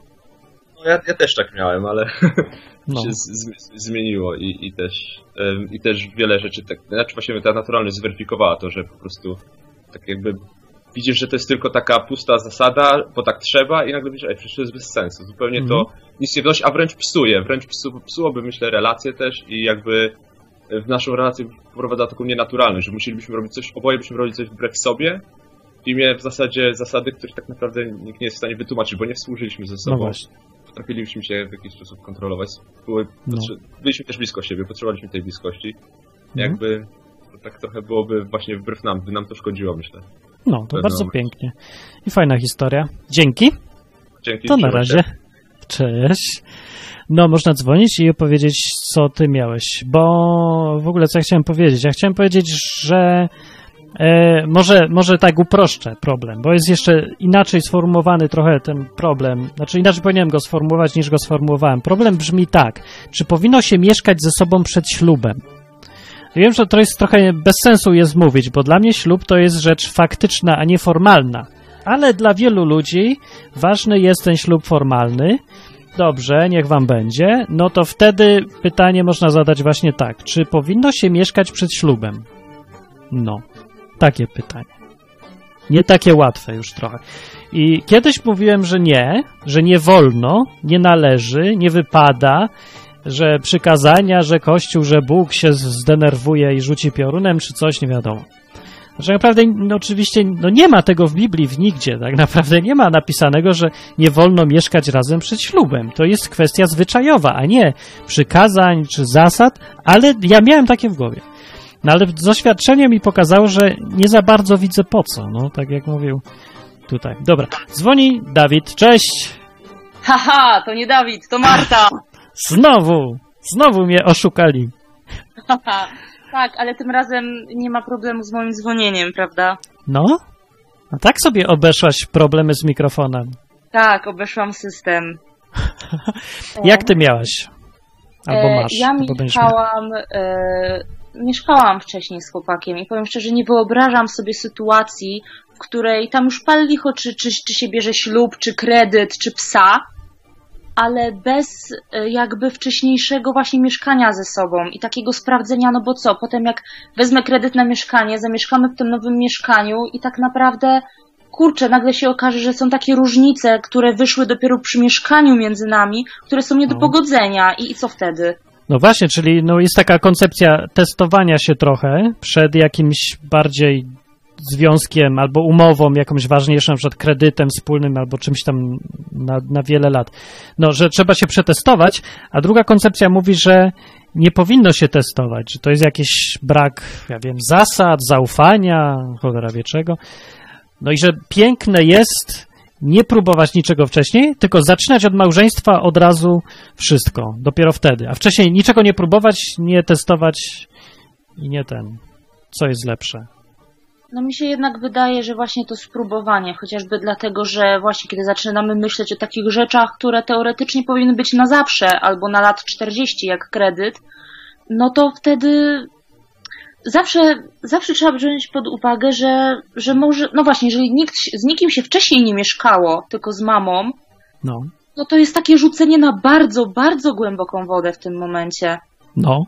No ja, ja też tak miałem, ale No. się z, z, zmieniło i, i, też, em, i też wiele rzeczy, tak, znaczy właśnie ta naturalność zweryfikowała to, że po prostu tak jakby widzisz, że to jest tylko taka pusta zasada, bo tak trzeba i nagle widzisz, ej, przecież to jest bez sensu, zupełnie to nic nie wnosi, a wręcz psuje, wręcz psu, psułoby myślę relacje też i jakby w naszą relację wprowadza taką nienaturalność, że musielibyśmy robić coś, oboje byśmy robili coś wbrew sobie w imię w zasadzie zasady, których tak naprawdę nikt nie jest w stanie wytłumaczyć, bo nie współżyliśmy ze No sobą właśnie. potrafiliśmy się w jakiś sposób kontrolować. Były, No. byliśmy też blisko siebie, potrzebowaliśmy tej bliskości. Mhm. Jakby to tak trochę byłoby właśnie wbrew nam, by nam to szkodziło, myślę. No, to Pewno. bardzo pięknie. I fajna historia. Dzięki. Dzięki. To na trzymaj się. razie. Cześć. No, można dzwonić i opowiedzieć, co ty miałeś. Bo w ogóle co ja chciałem powiedzieć? Ja chciałem powiedzieć, że E, może, może tak uproszczę problem, bo jest jeszcze inaczej sformułowany trochę ten problem. Znaczy inaczej powinienem go sformułować niż go sformułowałem. Problem brzmi tak. Czy powinno się mieszkać ze sobą przed ślubem? Wiem, że to jest trochę bez sensu jest mówić, bo dla mnie ślub to jest rzecz faktyczna, a nie formalna. Ale dla wielu ludzi ważny jest ten ślub formalny. Dobrze, niech wam będzie. No to wtedy pytanie można zadać właśnie tak. Czy powinno się mieszkać przed ślubem? No, takie pytanie. Nie takie łatwe już trochę. I kiedyś mówiłem, że nie, że nie wolno, nie należy, nie wypada, że przykazania, że Kościół, że Bóg się zdenerwuje i rzuci piorunem, czy coś, nie wiadomo. Że naprawdę, no oczywiście, no nie ma tego w Biblii w nigdzie, tak naprawdę nie ma napisanego, że nie wolno mieszkać razem przed ślubem. To jest kwestia zwyczajowa, a nie przykazań czy zasad, ale ja miałem takie w głowie. No ale doświadczenie mi pokazało, że nie za bardzo widzę po co, no tak jak mówił tutaj. Dobra, dzwoni Dawid, cześć! Haha, to nie Dawid, to Marta. Znowu, znowu mnie oszukali. Tak, ale tym razem nie ma problemu z moim dzwonieniem, prawda? No? A tak sobie obeszłaś problemy z mikrofonem. Tak, obeszłam system. Jak ty miałaś? Albo E, masz, Ja albo mieszkałam, e, mieszkałam wcześniej z chłopakiem i powiem szczerze, nie wyobrażam sobie sytuacji, w której tam już pal licho, czy, czy, czy się bierze ślub, czy kredyt, czy psa, ale bez e, jakby wcześniejszego właśnie mieszkania ze sobą i takiego sprawdzenia, no bo co, potem jak wezmę kredyt na mieszkanie, zamieszkamy w tym nowym mieszkaniu i tak naprawdę kurczę, nagle się okaże, że są takie różnice, które wyszły dopiero przy mieszkaniu między nami, które są nie do No. pogodzenia i, i co wtedy? No właśnie, czyli no jest taka koncepcja testowania się trochę przed jakimś bardziej związkiem albo umową jakąś ważniejszą, na przykład kredytem wspólnym albo czymś tam na, na wiele lat. No, że trzeba się przetestować, a druga koncepcja mówi, że nie powinno się testować, że to jest jakiś brak, ja wiem, zasad, zaufania, cholera wie czego. No i że piękne jest nie próbować niczego wcześniej, tylko zaczynać od małżeństwa od razu wszystko, dopiero wtedy. A wcześniej niczego nie próbować, nie testować i nie ten. Co jest lepsze? No mi się jednak wydaje, że właśnie to spróbowanie, chociażby dlatego, że właśnie kiedy zaczynamy myśleć o takich rzeczach, które teoretycznie powinny być na zawsze albo na lat 40 jak kredyt, no to wtedy zawsze, zawsze trzeba wziąć pod uwagę, że, że może, no właśnie, jeżeli nikt, z nikim się wcześniej nie mieszkało, tylko z mamą, No, no to jest takie rzucenie na bardzo, bardzo głęboką wodę w tym momencie. no,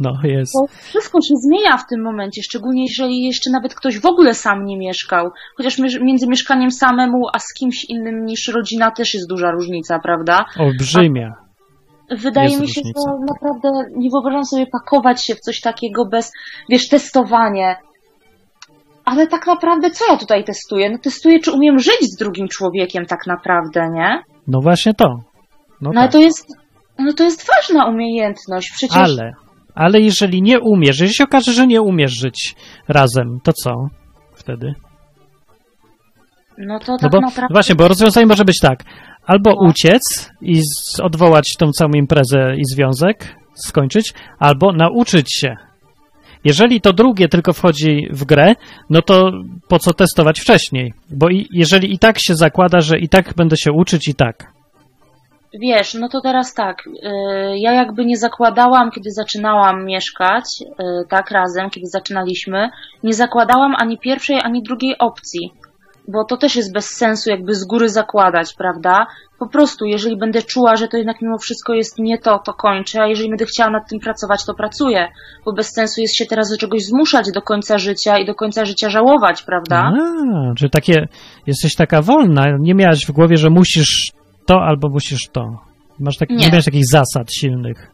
no jest. Bo wszystko się zmienia w tym momencie, szczególnie jeżeli jeszcze nawet ktoś w ogóle sam nie mieszkał. Chociaż między- mieszkaniem samemu, a z kimś innym niż rodzina też jest duża różnica, prawda? Olbrzymia. Wydaje Jest mi się, różnica, że naprawdę nie wyobrażam sobie pakować się w coś takiego bez, wiesz, testowanie. Ale tak naprawdę co ja tutaj testuję? No testuję, czy umiem żyć z drugim człowiekiem tak naprawdę, nie? No właśnie to. No, No ale tak. to jest, no to jest ważna umiejętność. Przecież Ale, ale jeżeli nie umiesz, jeżeli się okaże, że nie umiesz żyć razem, to co wtedy? no to No tak bo naprawdę... właśnie, bo rozwiązanie może być tak. Albo No. uciec i z, odwołać tą całą imprezę i związek, skończyć, albo nauczyć się. Jeżeli to drugie tylko wchodzi w grę, no to po co testować wcześniej? Bo i, jeżeli i tak się zakłada, że i tak będę się uczyć i tak. Wiesz, no to teraz tak. y, Ja jakby nie zakładałam, kiedy zaczynałam mieszkać, y, tak razem, kiedy zaczynaliśmy, nie zakładałam ani pierwszej, ani drugiej opcji. Bo to też jest bez sensu jakby z góry zakładać, prawda? Po prostu, jeżeli będę czuła, że to jednak mimo wszystko jest nie to, to kończę, a jeżeli będę chciała nad tym pracować, to pracuję. Bo bez sensu jest się teraz do czegoś zmuszać do końca życia i do końca życia żałować, prawda? A, czy takie, jesteś taka wolna, nie miałaś w głowie, że musisz to albo musisz to. Masz tak, nie. Nie. miałeś takich zasad silnych.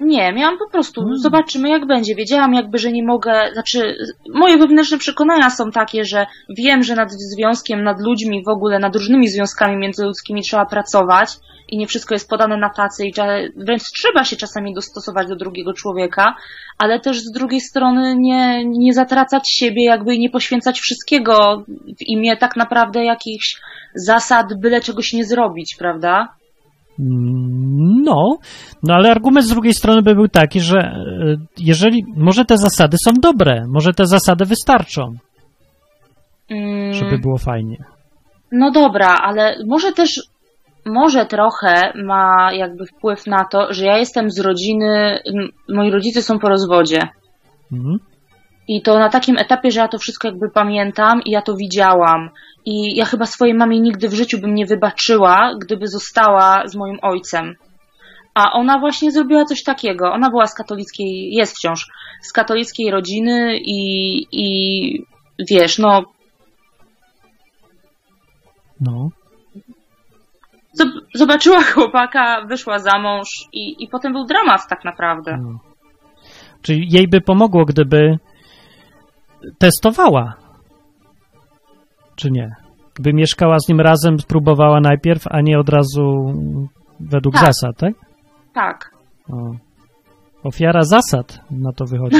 Nie, miałam po prostu, Hmm. zobaczymy jak będzie. Wiedziałam jakby, że nie mogę, znaczy moje wewnętrzne przekonania są takie, że wiem, że nad związkiem, nad ludźmi, w ogóle nad różnymi związkami międzyludzkimi trzeba pracować i nie wszystko jest podane na tacy i wręcz trzeba się czasami dostosować do drugiego człowieka, ale też z drugiej strony nie, nie zatracać siebie jakby i nie poświęcać wszystkiego w imię tak naprawdę jakichś zasad, byle czegoś nie zrobić, prawda? Mm, No, no ale argument z drugiej strony by był taki, że e, jeżeli, może te zasady są dobre, może te zasady wystarczą, Mm, żeby było fajnie. No dobra, ale może też, może trochę ma jakby wpływ na to, że ja jestem z rodziny, moi rodzice są po rozwodzie. Mhm. I to na takim etapie, że ja to wszystko jakby pamiętam i ja to widziałam. I ja chyba swojej mamie nigdy w życiu bym nie wybaczyła, gdyby została z moim ojcem. A ona właśnie zrobiła coś takiego. Ona była z katolickiej, jest wciąż z katolickiej rodziny i, i wiesz, no, No. Zob- zobaczyła chłopaka, wyszła za mąż i, i potem był dramat tak naprawdę. no. Czyli jej by pomogło, gdyby testowała, czy nie? Gdyby mieszkała z nim razem, spróbowała najpierw, a nie od razu według Tak. zasad, tak? Tak. O. Ofiara zasad na to wychodzi.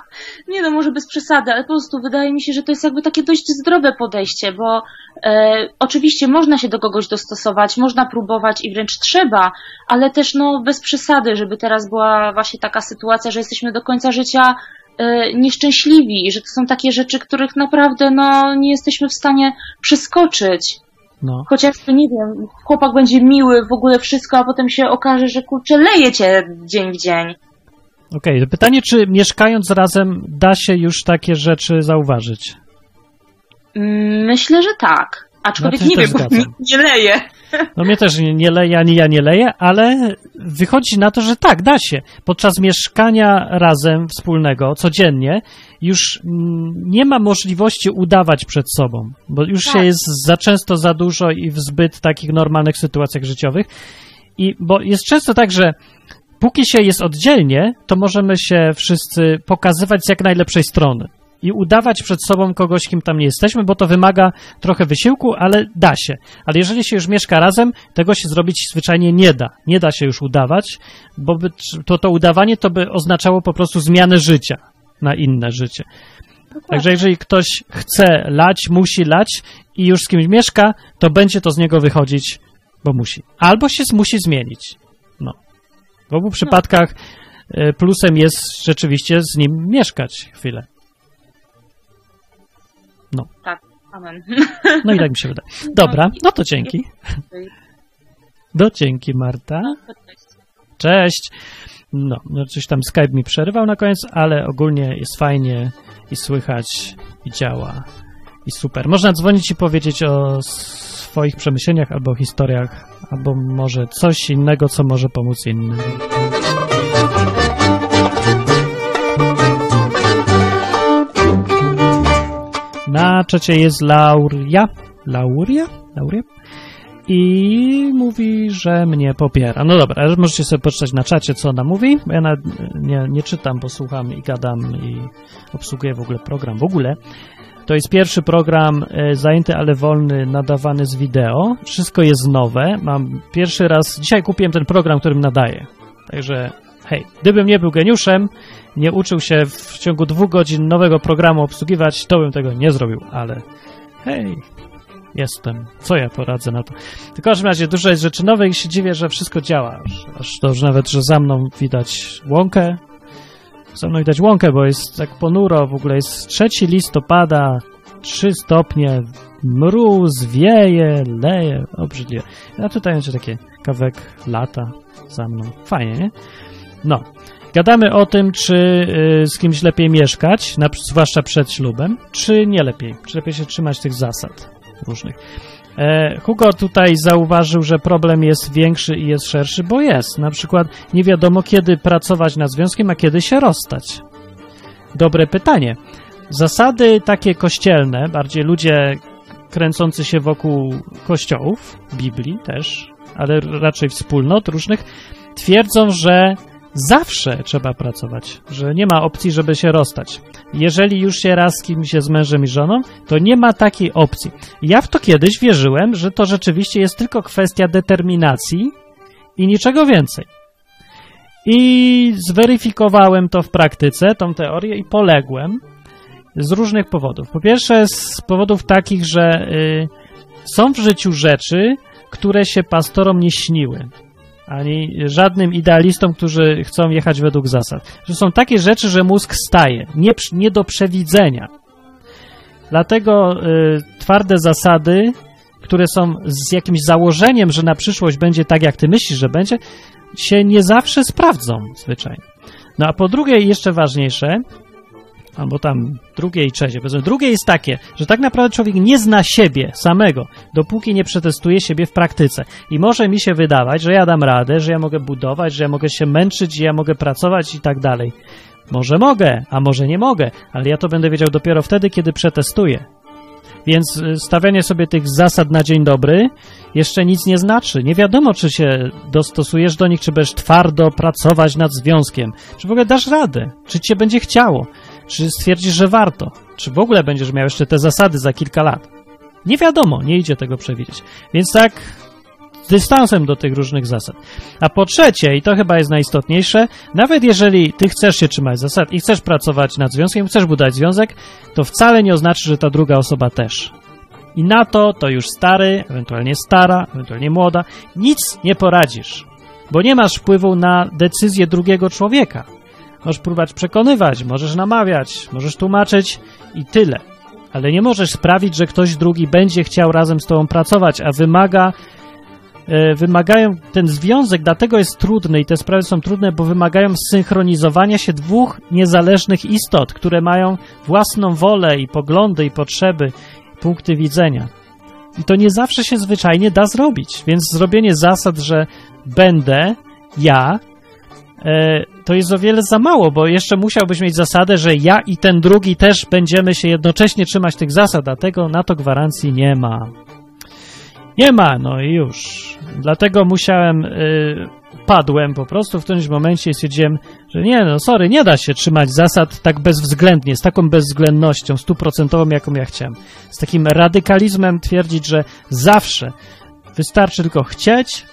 Nie no, może bez przesady, ale po prostu wydaje mi się, że to jest jakby takie dość zdrowe podejście, bo e, oczywiście można się do kogoś dostosować, można próbować i wręcz trzeba, ale też no bez przesady, żeby teraz była właśnie taka sytuacja, że jesteśmy do końca życia e, nieszczęśliwi i że to są takie rzeczy, których naprawdę no nie jesteśmy w stanie przeskoczyć. No. Chociażby, nie wiem, chłopak będzie miły, w ogóle wszystko, a potem się okaże, że kurczę, leje cię dzień w dzień. Okej, to pytanie, czy mieszkając razem da się już takie rzeczy zauważyć? Mm, Myślę, że tak. Aczkolwiek No nie wiem, bo nie leje. No mnie też nie, nie leje, ani ja nie leję, ale wychodzi na to, że tak, da się. Podczas mieszkania razem, wspólnego, codziennie, już mm, nie ma możliwości udawać przed sobą, bo już Tak. się jest za często, za dużo i w zbyt takich normalnych sytuacjach życiowych. I bo jest często tak, że póki się jest oddzielnie, to możemy się wszyscy pokazywać z jak najlepszej strony i udawać przed sobą kogoś, kim tam nie jesteśmy, bo to wymaga trochę wysiłku, ale da się. Ale jeżeli się już mieszka razem, tego się zrobić zwyczajnie nie da. Nie da się już udawać, bo by, to, to udawanie to by oznaczało po prostu zmianę życia na inne życie. Także jeżeli ktoś chce lać, musi lać i już z kimś mieszka, to będzie to z niego wychodzić, bo musi. Albo się musi zmienić. No. W obu przypadkach e, plusem jest rzeczywiście z nim mieszkać chwilę. Amen. No i tak mi się wydaje. Dobra, no to dzięki. Do dzięki, Marta. Cześć. No, no coś tam Skype mi przerywał na koniec, ale ogólnie jest fajnie i słychać i działa i super. Można dzwonić i powiedzieć o swoich przemyśleniach albo historiach, albo może coś innego, co może pomóc innym. Na czacie jest Lauria. Lauria? Lauria? I mówi, że mnie popiera. No dobra, ale możecie sobie poczytać na czacie, co ona mówi. Ja nie, nie czytam, bo słucham i gadam i obsługuję w ogóle program. W ogóle to jest pierwszy program e, zajęty, ale wolny, nadawany z wideo. Wszystko jest nowe. Mam pierwszy raz, dzisiaj kupiłem ten program, którym nadaję. Także hej, gdybym nie był geniuszem, nie uczył się w ciągu dwóch godzin nowego programu obsługiwać, to bym tego nie zrobił, ale hej, jestem. Co ja poradzę na to? W każdym razie dużo jest rzeczy nowych i się dziwię, że wszystko działa. Aż, aż to już nawet, że za mną widać łąkę. Za mną widać łąkę, bo jest tak ponuro, w ogóle jest 3 listopada, 3 stopnie, mróz, wieje, leje, obrzydliwe. A tutaj będzie takie kawek lata za mną. Fajnie, nie? No. Gadamy o tym, czy y, z kimś lepiej mieszkać, na, zwłaszcza przed ślubem, czy nie lepiej. Czy lepiej się trzymać tych zasad różnych. E, Hugo tutaj zauważył, że problem jest większy i jest szerszy, bo jest. Na przykład nie wiadomo, kiedy pracować nad związkiem, a kiedy się rozstać. Dobre pytanie. Zasady takie kościelne, bardziej ludzie kręcący się wokół kościołów, Biblii też, ale raczej wspólnot różnych, twierdzą, że zawsze trzeba pracować, że nie ma opcji, żeby się rozstać. Jeżeli już się raz z kimś jest mężem i żoną, to nie ma takiej opcji. Ja w to kiedyś wierzyłem, że to rzeczywiście jest tylko kwestia determinacji i niczego więcej. I zweryfikowałem to w praktyce, tą teorię, i poległem z różnych powodów. Po pierwsze, z powodów takich, że y, są w życiu rzeczy, które się pastorom nie śniły. Ani żadnym idealistom, którzy chcą jechać według zasad. Że są takie rzeczy, że mózg staje, nie, nie do przewidzenia. Dlatego y, twarde zasady, które są z jakimś założeniem, że na przyszłość będzie tak, jak ty myślisz, że będzie, się nie zawsze sprawdzą zwyczajnie. No a po drugie, jeszcze ważniejsze, albo tam drugie i trzecie, powiedzmy, drugie jest takie, że tak naprawdę człowiek nie zna siebie samego, dopóki nie przetestuje siebie w praktyce. I może mi się wydawać, że ja dam radę, że ja mogę budować, że ja mogę się męczyć, że ja mogę pracować i tak dalej. Może mogę, a może nie mogę, ale ja to będę wiedział dopiero wtedy, kiedy przetestuję. Więc y, stawianie sobie tych zasad na dzień dobry jeszcze nic nie znaczy. Nie wiadomo, czy się dostosujesz do nich, czy będziesz twardo pracować nad związkiem, czy w ogóle dasz radę, czy ci się będzie chciało, czy stwierdzisz, że warto, czy w ogóle będziesz miał jeszcze te zasady za kilka lat. Nie wiadomo, nie idzie tego przewidzieć. Więc tak dystansem do tych różnych zasad. A po trzecie, i to chyba jest najistotniejsze, nawet jeżeli ty chcesz się trzymać zasad i chcesz pracować nad związkiem, chcesz budować związek, to wcale nie oznacza, że ta druga osoba też. I na to to już stary, ewentualnie stara, ewentualnie młoda, nic nie poradzisz, bo nie masz wpływu na decyzję drugiego człowieka. Możesz próbować przekonywać, możesz namawiać, możesz tłumaczyć i tyle. Ale nie możesz sprawić, że ktoś drugi będzie chciał razem z tobą pracować, a wymaga e, wymagają, ten związek dlatego jest trudny i te sprawy są trudne, bo wymagają synchronizowania się dwóch niezależnych istot, które mają własną wolę i poglądy i potrzeby, punkty widzenia. I to nie zawsze się zwyczajnie da zrobić, więc zrobienie zasad, że będę ja, to jest o wiele za mało, bo jeszcze musiałbyś mieć zasadę, że ja i ten drugi też będziemy się jednocześnie trzymać tych zasad, a tego na to gwarancji nie ma. Nie ma, no i już. Dlatego musiałem, y, padłem po prostu w którymś momencie i stwierdziłem, że nie, no sorry, nie da się trzymać zasad tak bezwzględnie, z taką bezwzględnością, stuprocentową, jaką ja chciałem. Z takim radykalizmem twierdzić, że zawsze wystarczy tylko chcieć,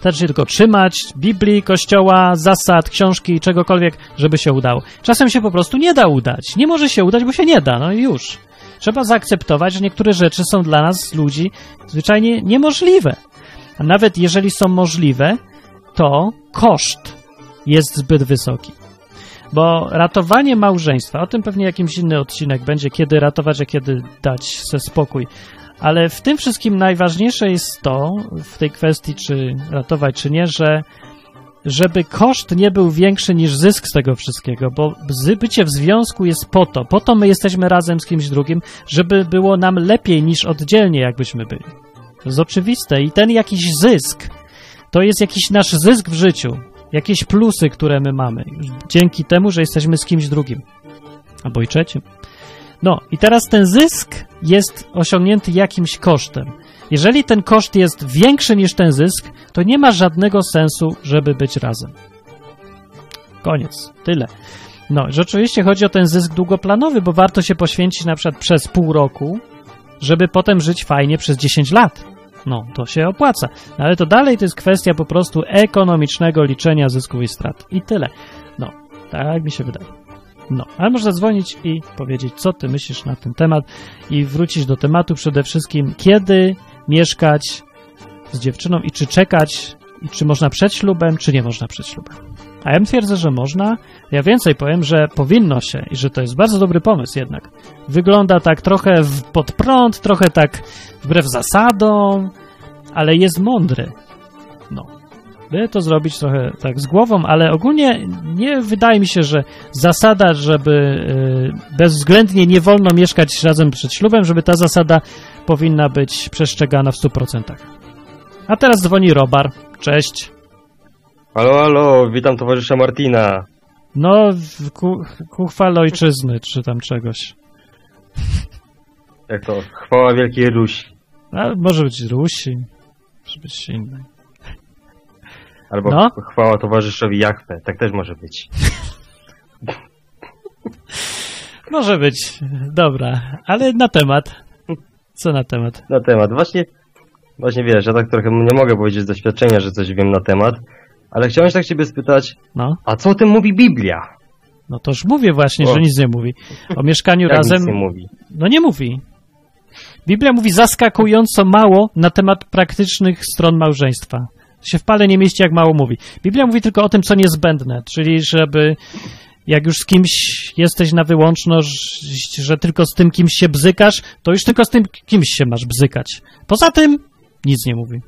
wystarczy się tylko trzymać Biblii, kościoła, zasad, książki, czegokolwiek, żeby się udało. Czasem się po prostu nie da udać. Nie może się udać, bo się nie da, no i już. Trzeba zaakceptować, że niektóre rzeczy są dla nas, ludzi, zwyczajnie niemożliwe. A nawet jeżeli są możliwe, to koszt jest zbyt wysoki. Bo ratowanie małżeństwa, o tym pewnie jakiś inny odcinek będzie, kiedy ratować, a kiedy dać se spokój. Ale w tym wszystkim najważniejsze jest to, w tej kwestii, czy ratować, czy nie, że żeby koszt nie był większy niż zysk z tego wszystkiego, bo bycie w związku jest po to, po to my jesteśmy razem z kimś drugim, żeby było nam lepiej niż oddzielnie, jakbyśmy byli. To jest oczywiste i ten jakiś zysk, to jest jakiś nasz zysk w życiu, jakieś plusy, które my mamy, dzięki temu, że jesteśmy z kimś drugim, albo i trzecim. No i teraz ten zysk jest osiągnięty jakimś kosztem. Jeżeli ten koszt jest większy niż ten zysk, to nie ma żadnego sensu, żeby być razem. Koniec. Tyle. No, rzeczywiście chodzi o ten zysk długoplanowy, bo warto się poświęcić na przykład przez pół roku, żeby potem żyć fajnie przez 10 lat. No, to się opłaca. No, ale to dalej to jest kwestia po prostu ekonomicznego liczenia zysków i strat. I tyle. No, tak mi się wydaje. No, ale można dzwonić i powiedzieć, co ty myślisz na ten temat i wrócić do tematu przede wszystkim, kiedy mieszkać z dziewczyną i czy czekać, i czy można przed ślubem, czy nie można przed ślubem. A ja twierdzę, że można. Ja więcej powiem, że powinno się i że to jest bardzo dobry pomysł jednak. Wygląda tak trochę w, pod prąd, trochę tak wbrew zasadom, ale jest mądry. No. By to zrobić trochę tak z głową, ale ogólnie nie wydaje mi się, że zasada, żeby y, bezwzględnie nie wolno mieszkać razem przed ślubem, żeby ta zasada powinna być przestrzegana w 100%. A teraz dzwoni Robar. Cześć. Halo, halo, witam towarzysza Martina. No, ku, ku chwale ojczyzny, czy tam czegoś. Jak to? Chwała Wielkiej Rusi. A może być Rusi, może być inny. Albo No. ch- chwała towarzyszowi Jachwę. Tak też może być. Może być, dobra, ale na temat. Co na temat? Na temat. Właśnie, właśnie wiesz, ja tak trochę nie mogę powiedzieć z doświadczenia, że coś wiem na temat, ale chciałem się tak ciebie spytać, No, a co o tym mówi Biblia? no toż mówię właśnie, O. że nic nie mówi. O mieszkaniu razem, nic nie mówi. no nie mówi. Biblia mówi zaskakująco mało na temat praktycznych stron małżeństwa. Się w pale nie mieści, jak mało mówi. Biblia mówi tylko o tym, co niezbędne, czyli żeby jak już z kimś jesteś na wyłączność, że tylko z tym kimś się bzykasz, to już tylko z tym kimś się masz bzykać. Poza tym nic nie mówi.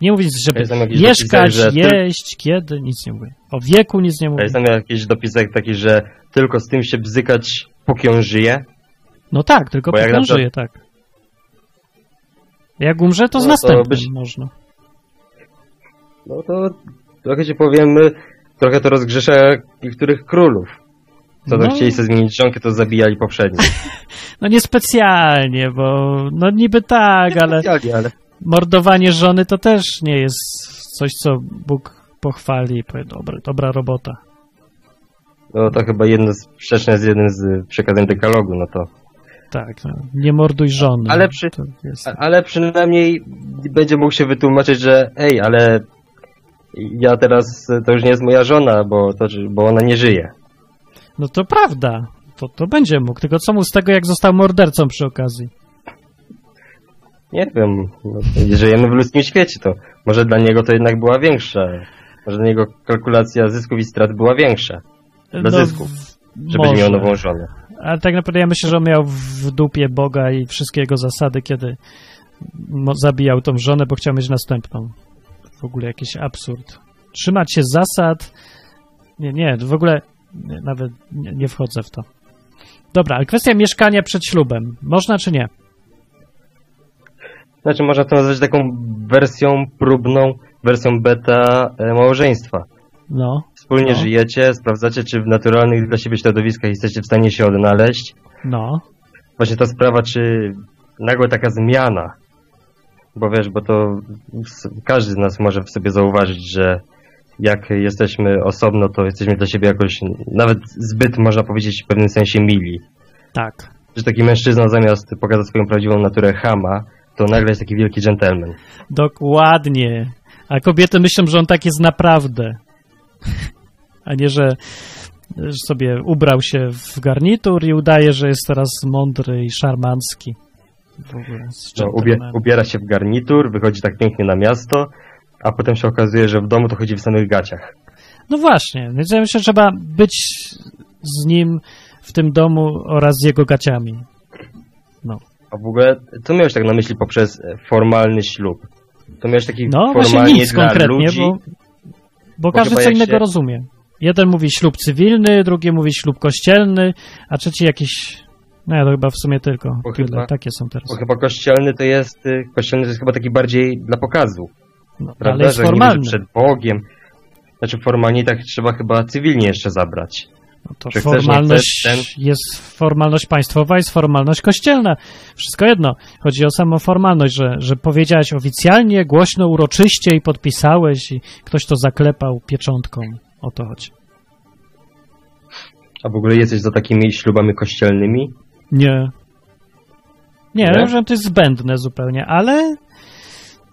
Nie mówi, żeby mieszkać, że ty- jeść, kiedy, nic nie mówi. O wieku nic nie mówi. Jest tam jakiś dopisek taki, że tylko z tym się bzykać, póki on żyje. No tak, tylko Bo póki on przykład- żyje, tak. Jak umrze, to z No to następnym być- można. No to trochę ci powiem, trochę to rozgrzesza niektórych królów. Co to No. chcieli sobie zmienić żonkę, to zabijali poprzednio. No niespecjalnie, bo no niby tak, ale ale mordowanie żony to też nie jest coś, co Bóg pochwali i powie, dobra, dobra robota. no to chyba jedno sprzeczne z jednym z przekazań dekalogu, no to. Tak, no, nie morduj żony. Ale przy- jest, Ale przynajmniej będzie mógł się wytłumaczyć, że ej, ale ja teraz, to już nie jest moja żona, bo, to, bo ona nie żyje. no to prawda, to, to będzie mógł. Tylko co mu z tego, jak został mordercą przy okazji? Nie wiem, no, żyjemy w ludzkim świecie, to może dla niego to jednak była większa. Może dla niego kalkulacja zysków i strat była większa, Dla zysków, w- żeby może. miał nową żonę. Ale tak naprawdę ja myślę, że on miał w dupie Boga i wszystkie jego zasady, kiedy zabijał tą żonę, bo chciał mieć następną. W ogóle jakiś absurd. Trzymać się zasad. Nie, nie, w ogóle nie, nawet nie, nie wchodzę w to. Dobra, ale kwestia mieszkania przed ślubem. Można czy nie? Znaczy można to nazwać taką wersją próbną, wersją beta e, małżeństwa. No, Wspólnie No. żyjecie, sprawdzacie, czy w naturalnych dla siebie środowiskach jesteście w stanie się odnaleźć. no. Właśnie ta sprawa, czy nagła taka zmiana, bo wiesz, bo to każdy z nas może w sobie zauważyć, że jak jesteśmy osobno, to jesteśmy dla siebie jakoś nawet zbyt, można powiedzieć, w pewnym sensie mili. Tak. Że taki mężczyzna zamiast pokazać swoją prawdziwą naturę chama, to nagle jest taki wielki dżentelmen. Dokładnie. A kobiety myślą, że on tak jest naprawdę. A nie, że że sobie ubrał się w garnitur i udaje, że jest teraz mądry i szarmancki. W ogóle No, ubie, ubiera się w garnitur, wychodzi tak pięknie na miasto, a potem się okazuje, że w domu to chodzi w samych gaciach. No właśnie, więc ja myślę, że trzeba być z nim w tym domu oraz z jego gaciami. A w ogóle, co miałeś tak na myśli poprzez e, formalny ślub? To miałeś taki No właśnie formalnie nic dla konkretnie, ludzi? bo, bo Bo każdy co innego się- rozumie. Jeden mówi ślub cywilny, drugi mówi ślub kościelny, a trzeci jakiś... No ja to chyba w sumie tylko Bo tyle. chyba- Takie są teraz. Bo chyba kościelny to jest, y, kościelny to jest chyba taki bardziej dla pokazu, No, prawda? ale jest że formalny. przed Bogiem. Znaczy formalnie tak trzeba chyba cywilnie jeszcze zabrać. No to Czy chcesz, formalność chcesz, jest formalność państwowa, jest formalność kościelna. Wszystko jedno. Chodzi o samą formalność, że, że powiedziałeś oficjalnie, głośno, uroczyście i podpisałeś i ktoś to zaklepał pieczątką. O to chodzi. A w ogóle jesteś za takimi ślubami kościelnymi? Nie. Nie, Nie? że to jest zbędne zupełnie, ale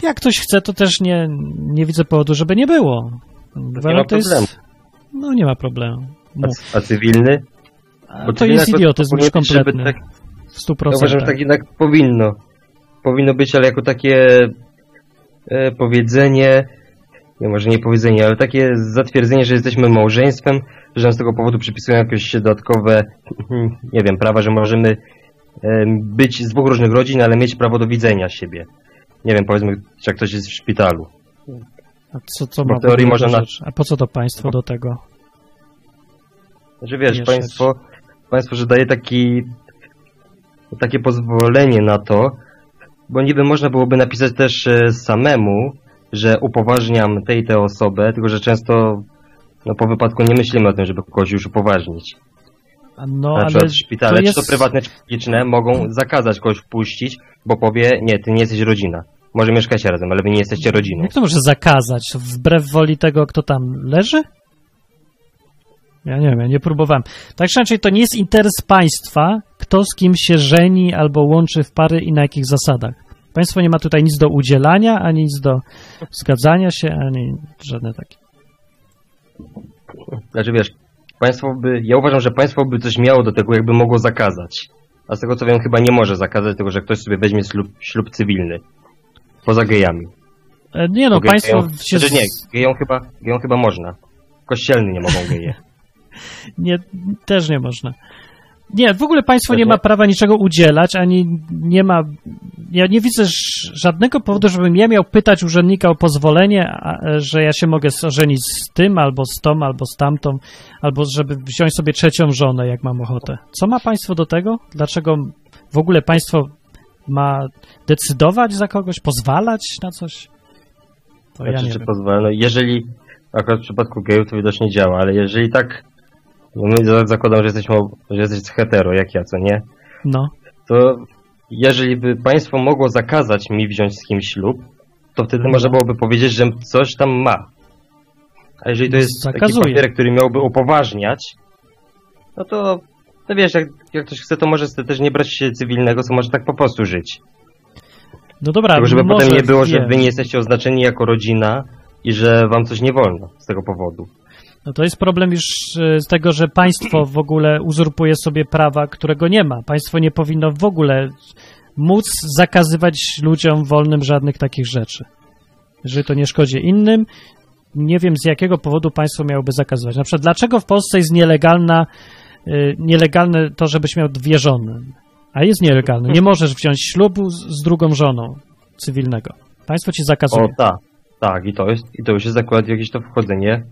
jak ktoś chce, to też nie, nie widzę powodu, żeby nie było. nie ma to jest, problemu. no nie ma problemu. A, a cywilny? Bo to jest idiotyzm już kompletny. tak- W stu Ja uważam, że tak jednak powinno. Powinno być, ale jako takie e, powiedzenie, nie może nie powiedzenie, ale takie zatwierdzenie, że jesteśmy małżeństwem, że z tego powodu przypisują jakieś dodatkowe, nie wiem, prawa, że możemy być z dwóch różnych rodzin, ale mieć prawo do widzenia siebie. Nie wiem, powiedzmy, jak ktoś jest w szpitalu. A co, co Bo ma teorii można rzeczy? A po co to państwo do tego? Że wiesz, Mieszać. państwo, państwo, że daje taki, takie pozwolenie na to, bo niby można byłoby napisać też e, samemu, że upoważniam tej i tę osobę, tylko że często no, po wypadku nie myślimy o tym, żeby kogoś już upoważnić. No, na ale przykład szpitale, jest... czy to prywatne, czy publiczne, mogą zakazać kogoś wpuścić, bo powie, nie, ty nie jesteś rodzina. Może mieszkacie razem, ale wy nie jesteście rodziną. Jak to może zakazać? Wbrew woli tego, kto tam leży? Ja nie wiem, ja nie próbowałem. Tak czy inaczej, to nie jest interes państwa, kto z kim się żeni albo łączy w pary i na jakich zasadach. Państwo nie ma tutaj nic do udzielania, ani nic do zgadzania się, ani żadne takie. Znaczy wiesz, państwo by, ja uważam, że państwo by coś miało do tego, jakby mogło zakazać. A z tego co wiem, chyba nie może zakazać tego, że ktoś sobie weźmie ślub, ślub cywilny. Poza gejami. E, Nie no, Bo państwo się... Znaczy nie, gejom chyba, gejom chyba można. Kościelny nie mogą geje. Nie, też nie można. Nie, w ogóle państwo nie ma prawa niczego udzielać, ani nie ma. Ja nie widzę żadnego powodu, żebym ja miał pytać urzędnika o pozwolenie, e, że ja się mogę ożenić z tym, albo z tą, albo z tamtą, albo żeby wziąć sobie trzecią żonę, jak mam ochotę. Co ma państwo do tego? Dlaczego w ogóle państwo ma decydować za kogoś, pozwalać na coś? To ja Znaczy, nie czy wiem. pozwala. Jeżeli akurat w przypadku gejów to widocznie działa, ale jeżeli tak, no my za- zakładam, że jesteśmy, że jesteś hetero, jak ja, co nie? No, To jeżeli by państwo mogło zakazać mi wziąć z kimś ślub, to wtedy No. można byłoby powiedzieć, że coś tam ma. A jeżeli to jest Zakazuje. taki papierek, który miałby upoważniać, no to, to wiesz, jak, jak ktoś chce, to może też nie brać się cywilnego, co może tak po prostu żyć. no dobra, Tylko żeby może potem nie było, że wy nie jesteście oznaczeni jako rodzina i że wam coś nie wolno z tego powodu. No to jest problem już e, z tego, że państwo w ogóle uzurpuje sobie prawa, którego nie ma. Państwo nie powinno w ogóle móc zakazywać ludziom wolnym żadnych takich rzeczy. Jeżeli to nie szkodzi innym, nie wiem z jakiego powodu państwo miałoby zakazywać. Na przykład dlaczego w Polsce jest nielegalna, y, nielegalne to, żebyś miał dwie żony, a jest nielegalne. Nie możesz wziąć ślubu z, drugą żoną cywilnego. Państwo ci zakazuje. O tak, tak, i to jest, i to już jest akurat jakieś to wchodzenie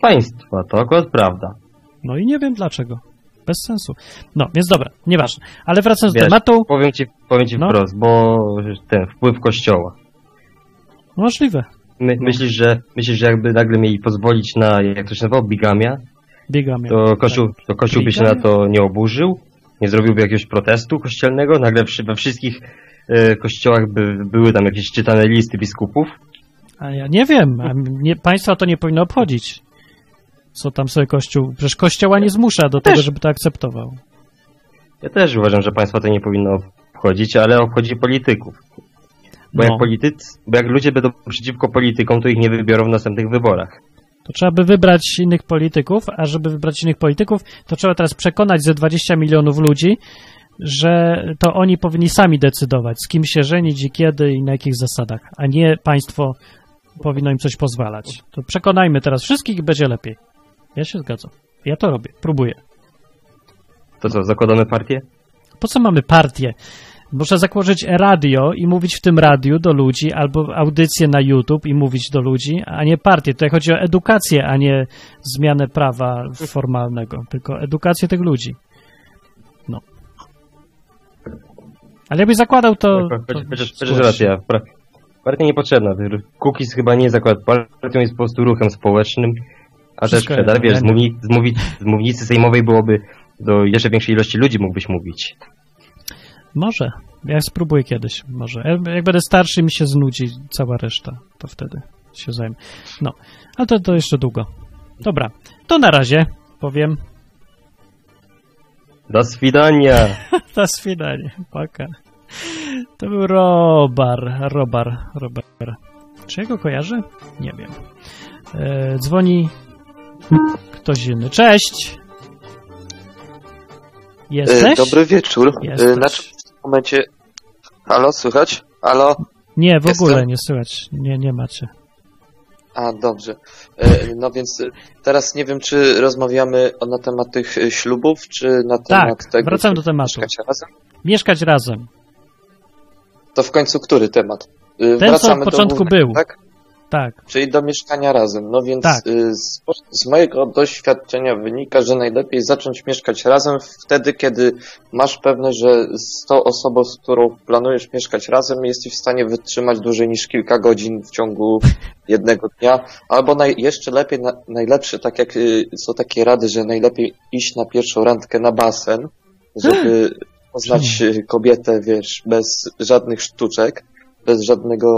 państwa, to akurat prawda. No i nie wiem dlaczego. Bez sensu. No, więc dobra, nieważne. Ale wracając do Wiesz, tematu, Powiem ci, powiem ci No. wprost, bo ten wpływ kościoła. możliwe. My, myślisz, że myślisz, że jakby nagle mieli pozwolić na, jak to się nazywało, bigamia, Bigamia. to kościół, to kościół by się na to nie oburzył, nie zrobiłby jakiegoś protestu kościelnego, nagle we wszystkich e, kościołach by były tam jakieś czytane listy biskupów. A ja nie wiem. A nie, państwa to nie powinno obchodzić. Co tam sobie Kościół... Przecież Kościoła nie zmusza do tego, żeby to akceptował. Ja też uważam, że państwo to nie powinno obchodzić, ale obchodzi polityków. Bo, No. jak politycy, bo jak ludzie będą przeciwko politykom, to ich nie wybiorą w następnych wyborach. To trzeba by wybrać innych polityków, a żeby wybrać innych polityków, to trzeba teraz przekonać ze 20 milionów ludzi, że to oni powinni sami decydować, z kim się żenić i kiedy i na jakich zasadach, a nie państwo powinno im coś pozwalać. To przekonajmy teraz wszystkich i będzie lepiej. Ja się zgadzam. Ja to robię, próbuję. To co, zakładamy partię? Po co mamy partię? Można założyć radio i mówić w tym radiu do ludzi, albo audycję na YouTube i mówić do ludzi, a nie partię. Tutaj chodzi o edukację, a nie zmianę prawa formalnego, tylko edukację tych ludzi. No. Ale jakbyś zakładał to... zgłoś chociaż się. racja, partia niepotrzebna. Cookies chyba nie jest akurat partią, jest po prostu ruchem społecznym, a też przedar, wiesz, z, mówni, z, mówi, z mównicy sejmowej byłoby do jeszcze większej ilości ludzi mógłbyś mówić. Może. Ja spróbuję kiedyś, może. Jak będę starszy mi się znudzi cała reszta, to wtedy się zajmę. No, ale to, to jeszcze długo. Dobra, to na razie powiem. Do swidania! Na swidanie, paka. To był Robar, Robar, Robar. Czy ja go kojarzę? Nie wiem. E, dzwoni ktoś inny. Cześć! Jesteś? E, Dobry wieczór. Jesteś. E, Znaczy w tym momencie... Halo, słychać? Halo? Nie, w Jestem. ogóle nie słychać. Nie, nie macie. A, dobrze. E, No więc teraz nie wiem, czy rozmawiamy na temat tych ślubów, czy na temat tego, wracam do tematu. mieszkacie razem? Mieszkać razem. To w końcu który temat? E, Ten, co Wracamy od do początku głównego, był. Tak? Tak. Czyli do mieszkania razem. No więc Tak. y, z, z mojego doświadczenia wynika, że najlepiej zacząć mieszkać razem wtedy, kiedy masz pewność, że z tą osobą, z którą planujesz mieszkać razem, jesteś w stanie wytrzymać dłużej niż kilka godzin w ciągu jednego dnia. Albo naj, jeszcze lepiej, na, najlepsze, tak jak y, są takie rady, że najlepiej iść na pierwszą randkę na basen, żeby poznać y, kobietę, wiesz, bez żadnych sztuczek bez żadnego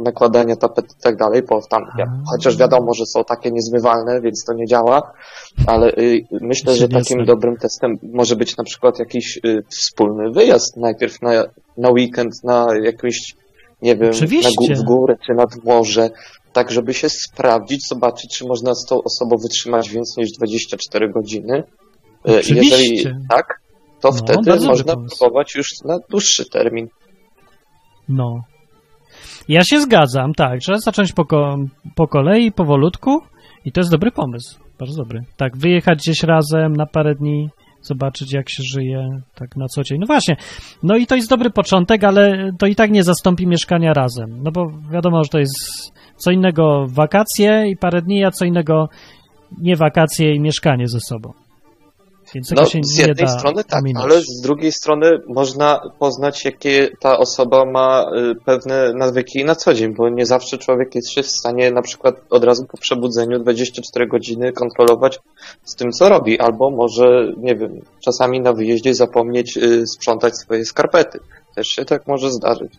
nakładania tapet i tak dalej, bo tam, chociaż wiadomo, że są takie niezmywalne, więc to nie działa, ale y, myślę, że takim dobrym testem może być na przykład jakiś y, wspólny wyjazd najpierw na, na weekend, na jakąś, nie wiem, na gó- w górę czy nad morze, tak żeby się sprawdzić, zobaczyć, czy można z tą osobą wytrzymać więcej niż 24 godziny. Oczywiście. Jeżeli tak, to No, wtedy można próbować już na dłuższy termin. No. Ja się zgadzam, tak. Trzeba zacząć po, ko po kolei, powolutku i to jest dobry pomysł. Bardzo dobry. Tak, wyjechać gdzieś razem na parę dni, zobaczyć jak się żyje, tak na co dzień. No właśnie, no i to jest dobry początek, ale to i tak nie zastąpi mieszkania razem. No bo wiadomo, że to jest co innego wakacje i parę dni, a co innego nie wakacje i mieszkanie ze sobą. Więc No, się z jednej strony tak, ominąć. ale z drugiej strony można poznać, jakie ta osoba ma y, pewne nawyki na co dzień, bo nie zawsze człowiek jest się w stanie na przykład od razu po przebudzeniu 24 godziny kontrolować z tym, co robi, albo może, nie wiem, czasami na wyjeździe zapomnieć y, sprzątać swoje skarpety. Też się tak może zdarzyć.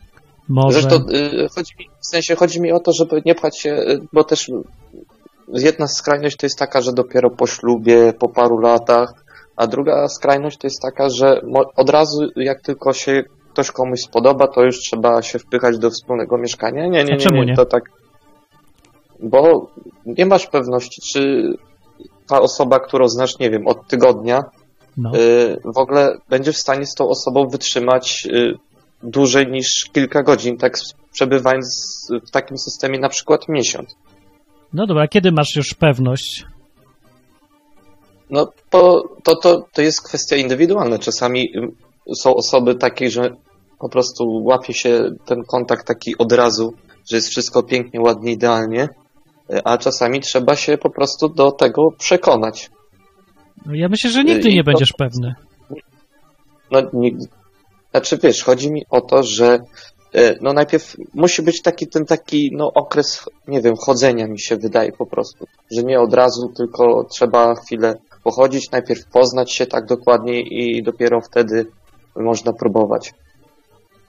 Może. Zresztą y, chodzi mi, w sensie chodzi mi o to, żeby nie pchać się, bo też jedna skrajność to jest taka, że dopiero po ślubie, po paru latach, a druga skrajność to jest taka, że od razu jak tylko się ktoś komuś spodoba, to już trzeba się wpychać do wspólnego mieszkania. Nie, nie, nie, nie, to tak. Bo nie masz pewności, czy ta osoba, którą znasz, nie wiem, od tygodnia, No. y, w ogóle będzie w stanie z tą osobą wytrzymać y, dłużej niż kilka godzin, tak przebywając w takim systemie na przykład miesiąc. no dobra, a kiedy masz już pewność? No to, to, to, to jest kwestia indywidualna. Czasami y, są osoby takie, że po prostu łapie się ten kontakt taki od razu, że jest wszystko pięknie, ładnie, idealnie, y, a czasami trzeba się po prostu do tego przekonać. No ja myślę, że nigdy I nie to- będziesz pewny. No, nigdy. Znaczy, wiesz, chodzi mi o to, że e, no najpierw musi być taki ten taki, no okres, nie wiem, chodzenia mi się wydaje po prostu. Że nie od razu, tylko trzeba chwilę pochodzić, najpierw poznać się tak dokładnie i dopiero wtedy można próbować.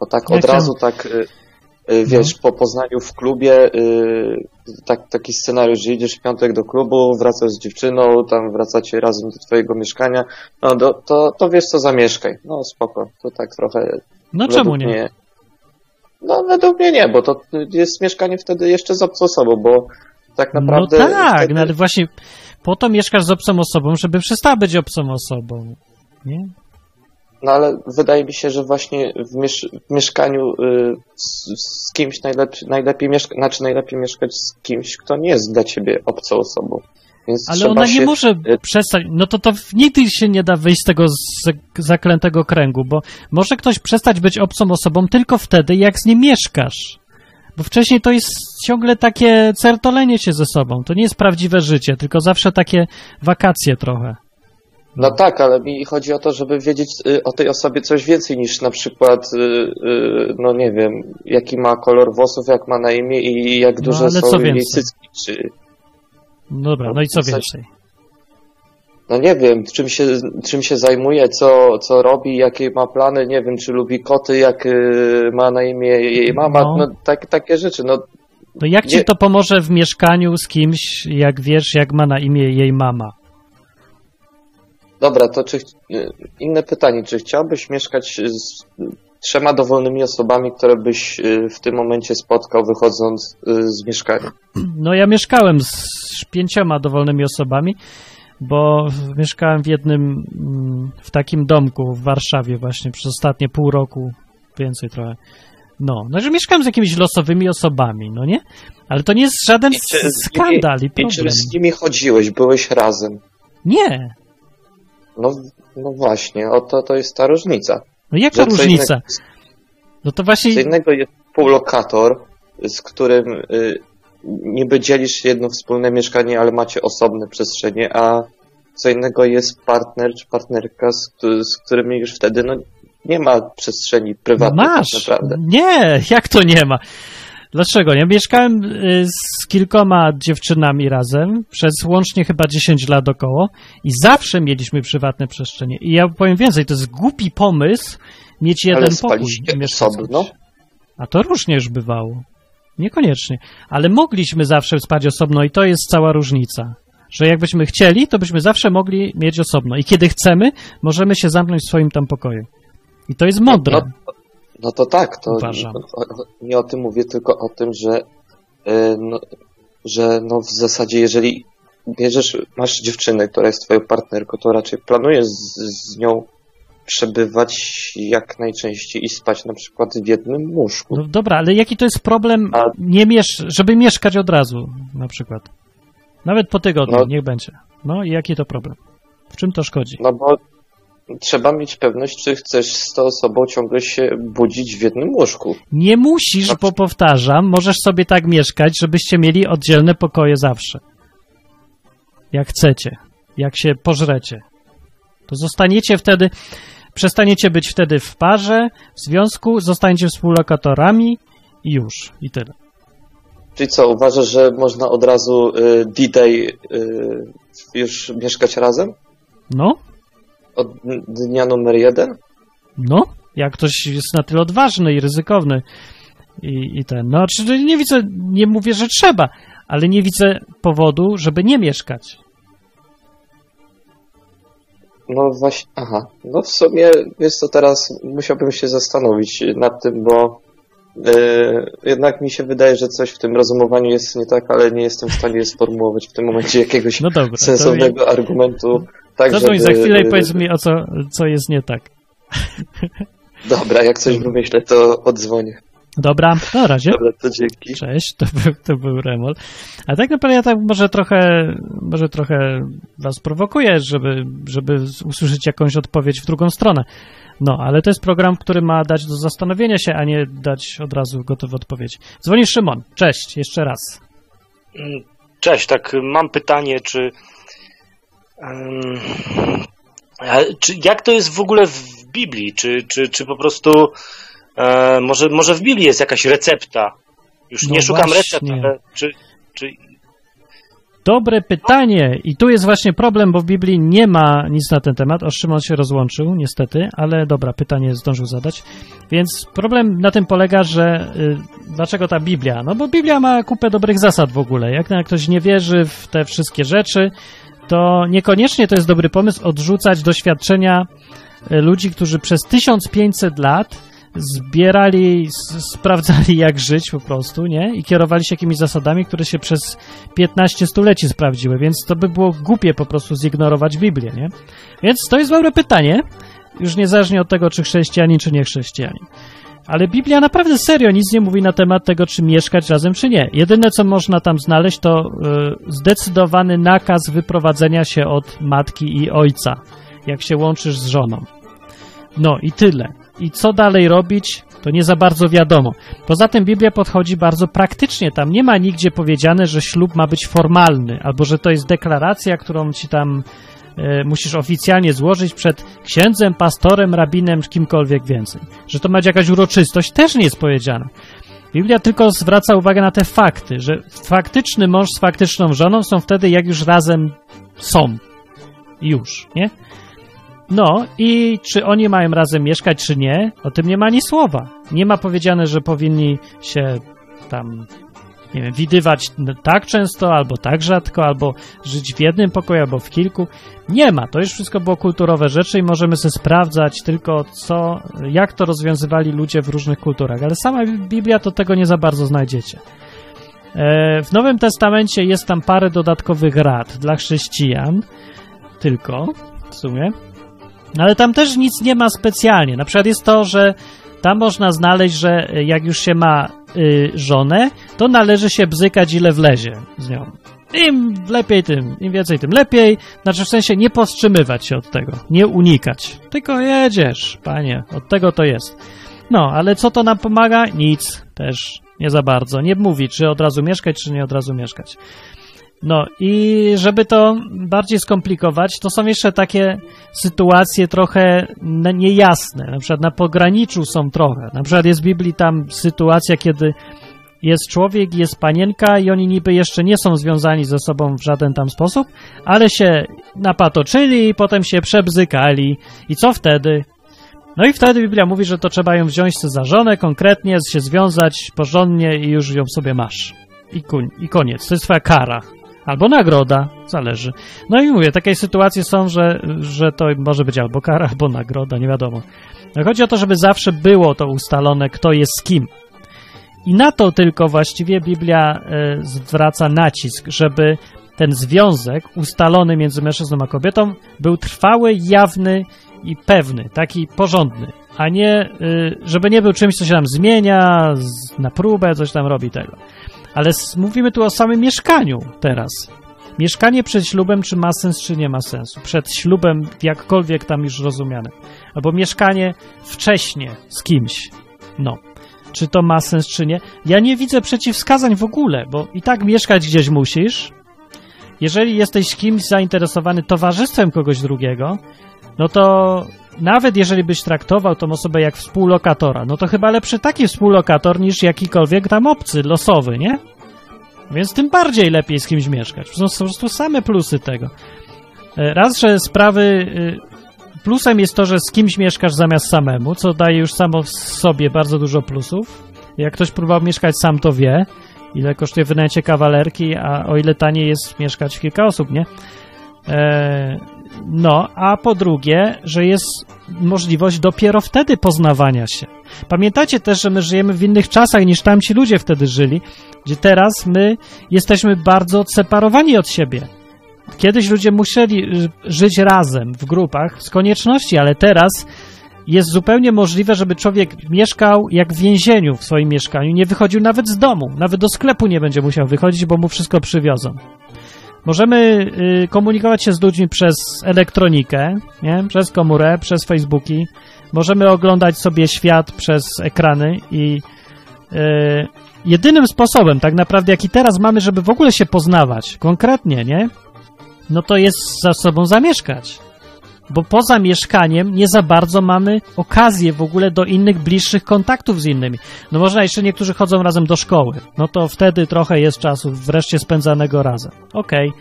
Bo tak od tam- razu, tak, e, e, wiesz, po poznaniu w klubie, e, tak, taki scenariusz, że idziesz w piątek do klubu, wracasz z dziewczyną, tam wracacie razem do twojego mieszkania, no do, to, to wiesz co, zamieszkaj. No spoko, to tak trochę... No czemu nie? Mnie, no według mnie nie, bo to jest mieszkanie wtedy jeszcze z obcą osobą, bo tak No naprawdę... tak, wtedy, no ale właśnie po to mieszkasz z obcą osobą, żeby przestała być obcą osobą. Nie? No ale wydaje mi się, że właśnie w, miesz w mieszkaniu y, z, z kimś najlepiej, najlepiej mieszkać, znaczy najlepiej mieszkać z kimś, kto nie jest dla ciebie obcą osobą. Więc Ale ona się... nie może y- przestać. No to to nigdy się nie da wyjść z tego z zaklętego kręgu, bo może ktoś przestać być obcą osobą tylko wtedy, jak z nim mieszkasz. Bo wcześniej to jest ciągle takie certolenie się ze sobą. To nie jest prawdziwe życie, tylko zawsze takie wakacje trochę. No tak, ale mi chodzi o to, żeby wiedzieć y, o tej osobie coś więcej niż na przykład, y, y, no nie wiem, jaki ma kolor włosów, jak ma na imię i jak No, duże co są jej cycki, czy... Dobra, no i co więcej? No nie wiem, czym się, czym się zajmuje, co, co robi, jakie ma plany, nie wiem, czy lubi koty, jak y, ma na imię jej mama, No. no, tak, takie rzeczy, no No jak ci Nie- to pomoże w mieszkaniu z kimś, jak wiesz, jak ma na imię jej mama? dobra, to czy, y, inne pytanie, czy chciałbyś mieszkać z trzema dowolnymi osobami, które byś y, w tym momencie spotkał, wychodząc z mieszkania? No ja mieszkałem z pięcioma dowolnymi osobami, bo mieszkałem w jednym, mm, w takim domku w Warszawie właśnie przez ostatnie pół roku, więcej trochę. No, no że mieszkałem z jakimiś losowymi osobami, no nie? Ale to nie jest żaden I czy skandal i I czy problem. z nimi chodziłeś, byłeś razem? Nie, No, no właśnie, oto to jest ta różnica. no jaka Że różnica? innego- No to właśnie, Co innego jest współlokator, z którym y, niby dzielisz jedno wspólne mieszkanie, ale macie osobne przestrzenie, a co innego jest partner czy partnerka, z, z którymi już wtedy no, nie ma przestrzeni prywatnej masz. tak naprawdę. Nie, jak to nie ma? Dlaczego nie? Mieszkałem y, z kilkoma dziewczynami razem przez łącznie chyba 10 lat około i zawsze mieliśmy prywatne przestrzenie. I ja powiem więcej, to jest głupi pomysł mieć jeden Ale pokój. osobno? A to różnie już bywało. Niekoniecznie. Ale mogliśmy zawsze spać osobno i to jest cała różnica. Że jakbyśmy chcieli, to byśmy zawsze mogli mieć osobno. I kiedy chcemy, możemy się zamknąć w swoim tam pokoju. I to jest mądre. No, no to tak, to Uważam. nie o tym mówię, tylko o tym, że, y, no, że no w zasadzie jeżeli bierzesz, masz dziewczynę, która jest twoją partnerką, to raczej planujesz z, z nią przebywać jak najczęściej i spać na przykład w jednym łóżku. No dobra, ale jaki to jest problem, A- nie miesz żeby mieszkać od razu, na przykład? Nawet po tygodniu, No. niech będzie. No i jaki to problem? W czym to szkodzi? No bo trzeba mieć pewność, czy chcesz z tą osobą ciągle się budzić w jednym łóżku. Nie musisz, No. bo powtarzam, możesz sobie tak mieszkać, żebyście mieli oddzielne pokoje zawsze. Jak chcecie. Jak się pożrecie. To zostaniecie wtedy, przestaniecie być wtedy w parze, w związku, zostaniecie współlokatorami i już. I tyle. Czyli co, uważasz, że można od razu y, D-Day y, już mieszkać razem? No, Od dnia numer jeden? no. Jak ktoś jest na tyle odważny i ryzykowny i, i ten. No, czy nie widzę, nie mówię, że trzeba, ale nie widzę powodu, żeby nie mieszkać. No właśnie, aha. No w sumie, wiesz co, teraz musiałbym się zastanowić nad tym, bo y, jednak mi się wydaje, że coś w tym rozumowaniu jest nie tak, ale nie jestem w stanie sformułować w tym momencie jakiegoś No dobra. to sensownego argumentu. Tak, Zadzwoń żeby, za chwilę i y, powiedz mi, o co, co jest nie tak. Dobra, jak coś wymyślę, to odzwonię. Dobra, na razie. Dobra, to dzięki. Cześć, to był, to był Remol. A tak naprawdę ja tak może trochę, może trochę was prowokuję, żeby, żeby usłyszeć jakąś odpowiedź w drugą stronę. No, ale to jest program, który ma dać do zastanowienia się, a nie dać od razu gotowe odpowiedzi. Dzwoni Szymon. Cześć, jeszcze raz. Mm, Cześć, tak mam pytanie, czy, a czy jak to jest w ogóle w Biblii? Czy, czy, czy po prostu e, może, może w Biblii jest jakaś recepta? Już No nie szukam właśnie. recept, ale czy, czy Dobre pytanie. I tu jest właśnie problem, bo w Biblii nie ma nic na ten temat. O, Szymon się rozłączył, niestety, ale dobra, pytanie zdążył zadać. Więc problem na tym polega, że y, dlaczego ta Biblia? No bo Biblia ma kupę dobrych zasad w ogóle. Jak na ktoś nie wierzy w te wszystkie rzeczy, to niekoniecznie to jest dobry pomysł odrzucać doświadczenia y, ludzi, którzy przez 1500 lat zbierali, sprawdzali jak żyć po prostu, nie? I kierowali się jakimiś zasadami, które się przez 15 stuleci sprawdziły, więc to by było głupie po prostu zignorować Biblię, nie? Więc to jest dobre pytanie, już niezależnie od tego, czy chrześcijanin, czy nie chrześcijanin. Ale Biblia naprawdę serio nic nie mówi na temat tego, czy mieszkać razem, czy nie. Jedyne, co można tam znaleźć, to y, zdecydowany nakaz wyprowadzenia się od matki i ojca, jak się łączysz z żoną. No i tyle. I co dalej robić, to nie za bardzo wiadomo. Poza tym Biblia podchodzi bardzo praktycznie. Tam nie ma nigdzie powiedziane, że ślub ma być formalny, albo że to jest deklaracja, którą ci tam e, musisz oficjalnie złożyć przed księdzem, pastorem, rabinem, kimkolwiek więcej. Że to ma być jakaś uroczystość, też nie jest powiedziane. Biblia tylko zwraca uwagę na te fakty, że faktyczny mąż z faktyczną żoną są wtedy, jak już razem są. Już, nie? No i czy oni mają razem mieszkać, czy nie, o tym nie ma ani słowa. Nie ma powiedziane, że powinni się tam, nie wiem, widywać tak często, albo tak rzadko, albo żyć w jednym pokoju, albo w kilku. Nie ma. To już wszystko było kulturowe rzeczy i możemy sobie sprawdzać tylko, co, jak to rozwiązywali ludzie w różnych kulturach. Ale sama Biblia to tego nie za bardzo znajdziecie. E, W Nowym Testamencie jest tam parę dodatkowych rad dla chrześcijan, tylko w sumie. No ale tam też nic nie ma specjalnie. Na przykład jest to, że tam można znaleźć, że jak już się ma y, żonę, to należy się bzykać ile wlezie z nią. Im lepiej tym, im więcej tym lepiej. Znaczy w sensie nie powstrzymywać się od tego, nie unikać. Tylko jedziesz, panie, od tego to jest. No, ale co to nam pomaga? Nic, też nie za bardzo. Nie mówi, czy od razu mieszkać, czy nie od razu mieszkać. No i żeby to bardziej skomplikować, to są jeszcze takie sytuacje trochę niejasne. Na przykład na pograniczu są trochę. Na przykład jest w Biblii tam sytuacja, kiedy jest człowiek, jest panienka i oni niby jeszcze nie są związani ze sobą w żaden tam sposób, ale się napatoczyli i potem się przebzykali. I co wtedy? No i wtedy Biblia mówi, że to trzeba ją wziąć za żonę konkretnie, się związać porządnie i już ją sobie masz. I, kuń, I koniec. To jest twoja kara. Albo nagroda, zależy. No i mówię, takie sytuacje są, że, że to może być albo kara, albo nagroda, nie wiadomo. No chodzi o to, żeby zawsze było to ustalone, kto jest z kim. I na to tylko właściwie Biblia e, zwraca nacisk, żeby ten związek ustalony między mężczyzną a kobietą był trwały, jawny i pewny, taki porządny, a nie, y, żeby nie był czymś, co się tam zmienia na próbę, coś tam robi tego. Ale mówimy tu o samym mieszkaniu teraz. Mieszkanie przed ślubem, czy ma sens, czy nie ma sensu. Przed ślubem, jakkolwiek tam już rozumiane. Albo mieszkanie wcześnie z kimś. No. Czy to ma sens, czy nie? Ja nie widzę przeciwwskazań w ogóle, bo i tak mieszkać gdzieś musisz. Jeżeli jesteś kimś zainteresowany towarzystwem kogoś drugiego, no to nawet jeżeli byś traktował tą osobę jak współlokatora, no to chyba lepszy taki współlokator niż jakikolwiek tam obcy, losowy, nie? Więc tym bardziej lepiej z kimś mieszkać. Są po prostu same plusy tego. E, Raz, że sprawy. y, Plusem jest to, że z kimś mieszkasz zamiast samemu, co daje już samo w sobie bardzo dużo plusów. Jak ktoś próbował mieszkać sam, to wie, ile kosztuje wynajęcie kawalerki, a o ile taniej jest mieszkać w kilka osób, nie? E, no, a po drugie, że jest możliwość dopiero wtedy poznawania się. Pamiętajcie też, że my żyjemy w innych czasach niż tamci ludzie wtedy żyli, gdzie teraz my jesteśmy bardzo odseparowani od siebie. Kiedyś ludzie musieli y, żyć razem w grupach z konieczności, ale teraz jest zupełnie możliwe, żeby człowiek mieszkał jak w więzieniu w swoim mieszkaniu, nie wychodził nawet z domu, nawet do sklepu nie będzie musiał wychodzić, bo mu wszystko przywiozą. Możemy y, komunikować się z ludźmi przez elektronikę, nie? przez komórę, przez Facebooki. Możemy oglądać sobie świat przez ekrany i y, jedynym sposobem, tak naprawdę, jaki teraz mamy, żeby w ogóle się poznawać konkretnie, nie? No to jest za sobą zamieszkać. Bo poza mieszkaniem nie za bardzo mamy okazję w ogóle do innych, bliższych kontaktów z innymi. No można jeszcze niektórzy chodzą razem do szkoły. No to wtedy trochę jest czasu wreszcie spędzanego razem. Okej.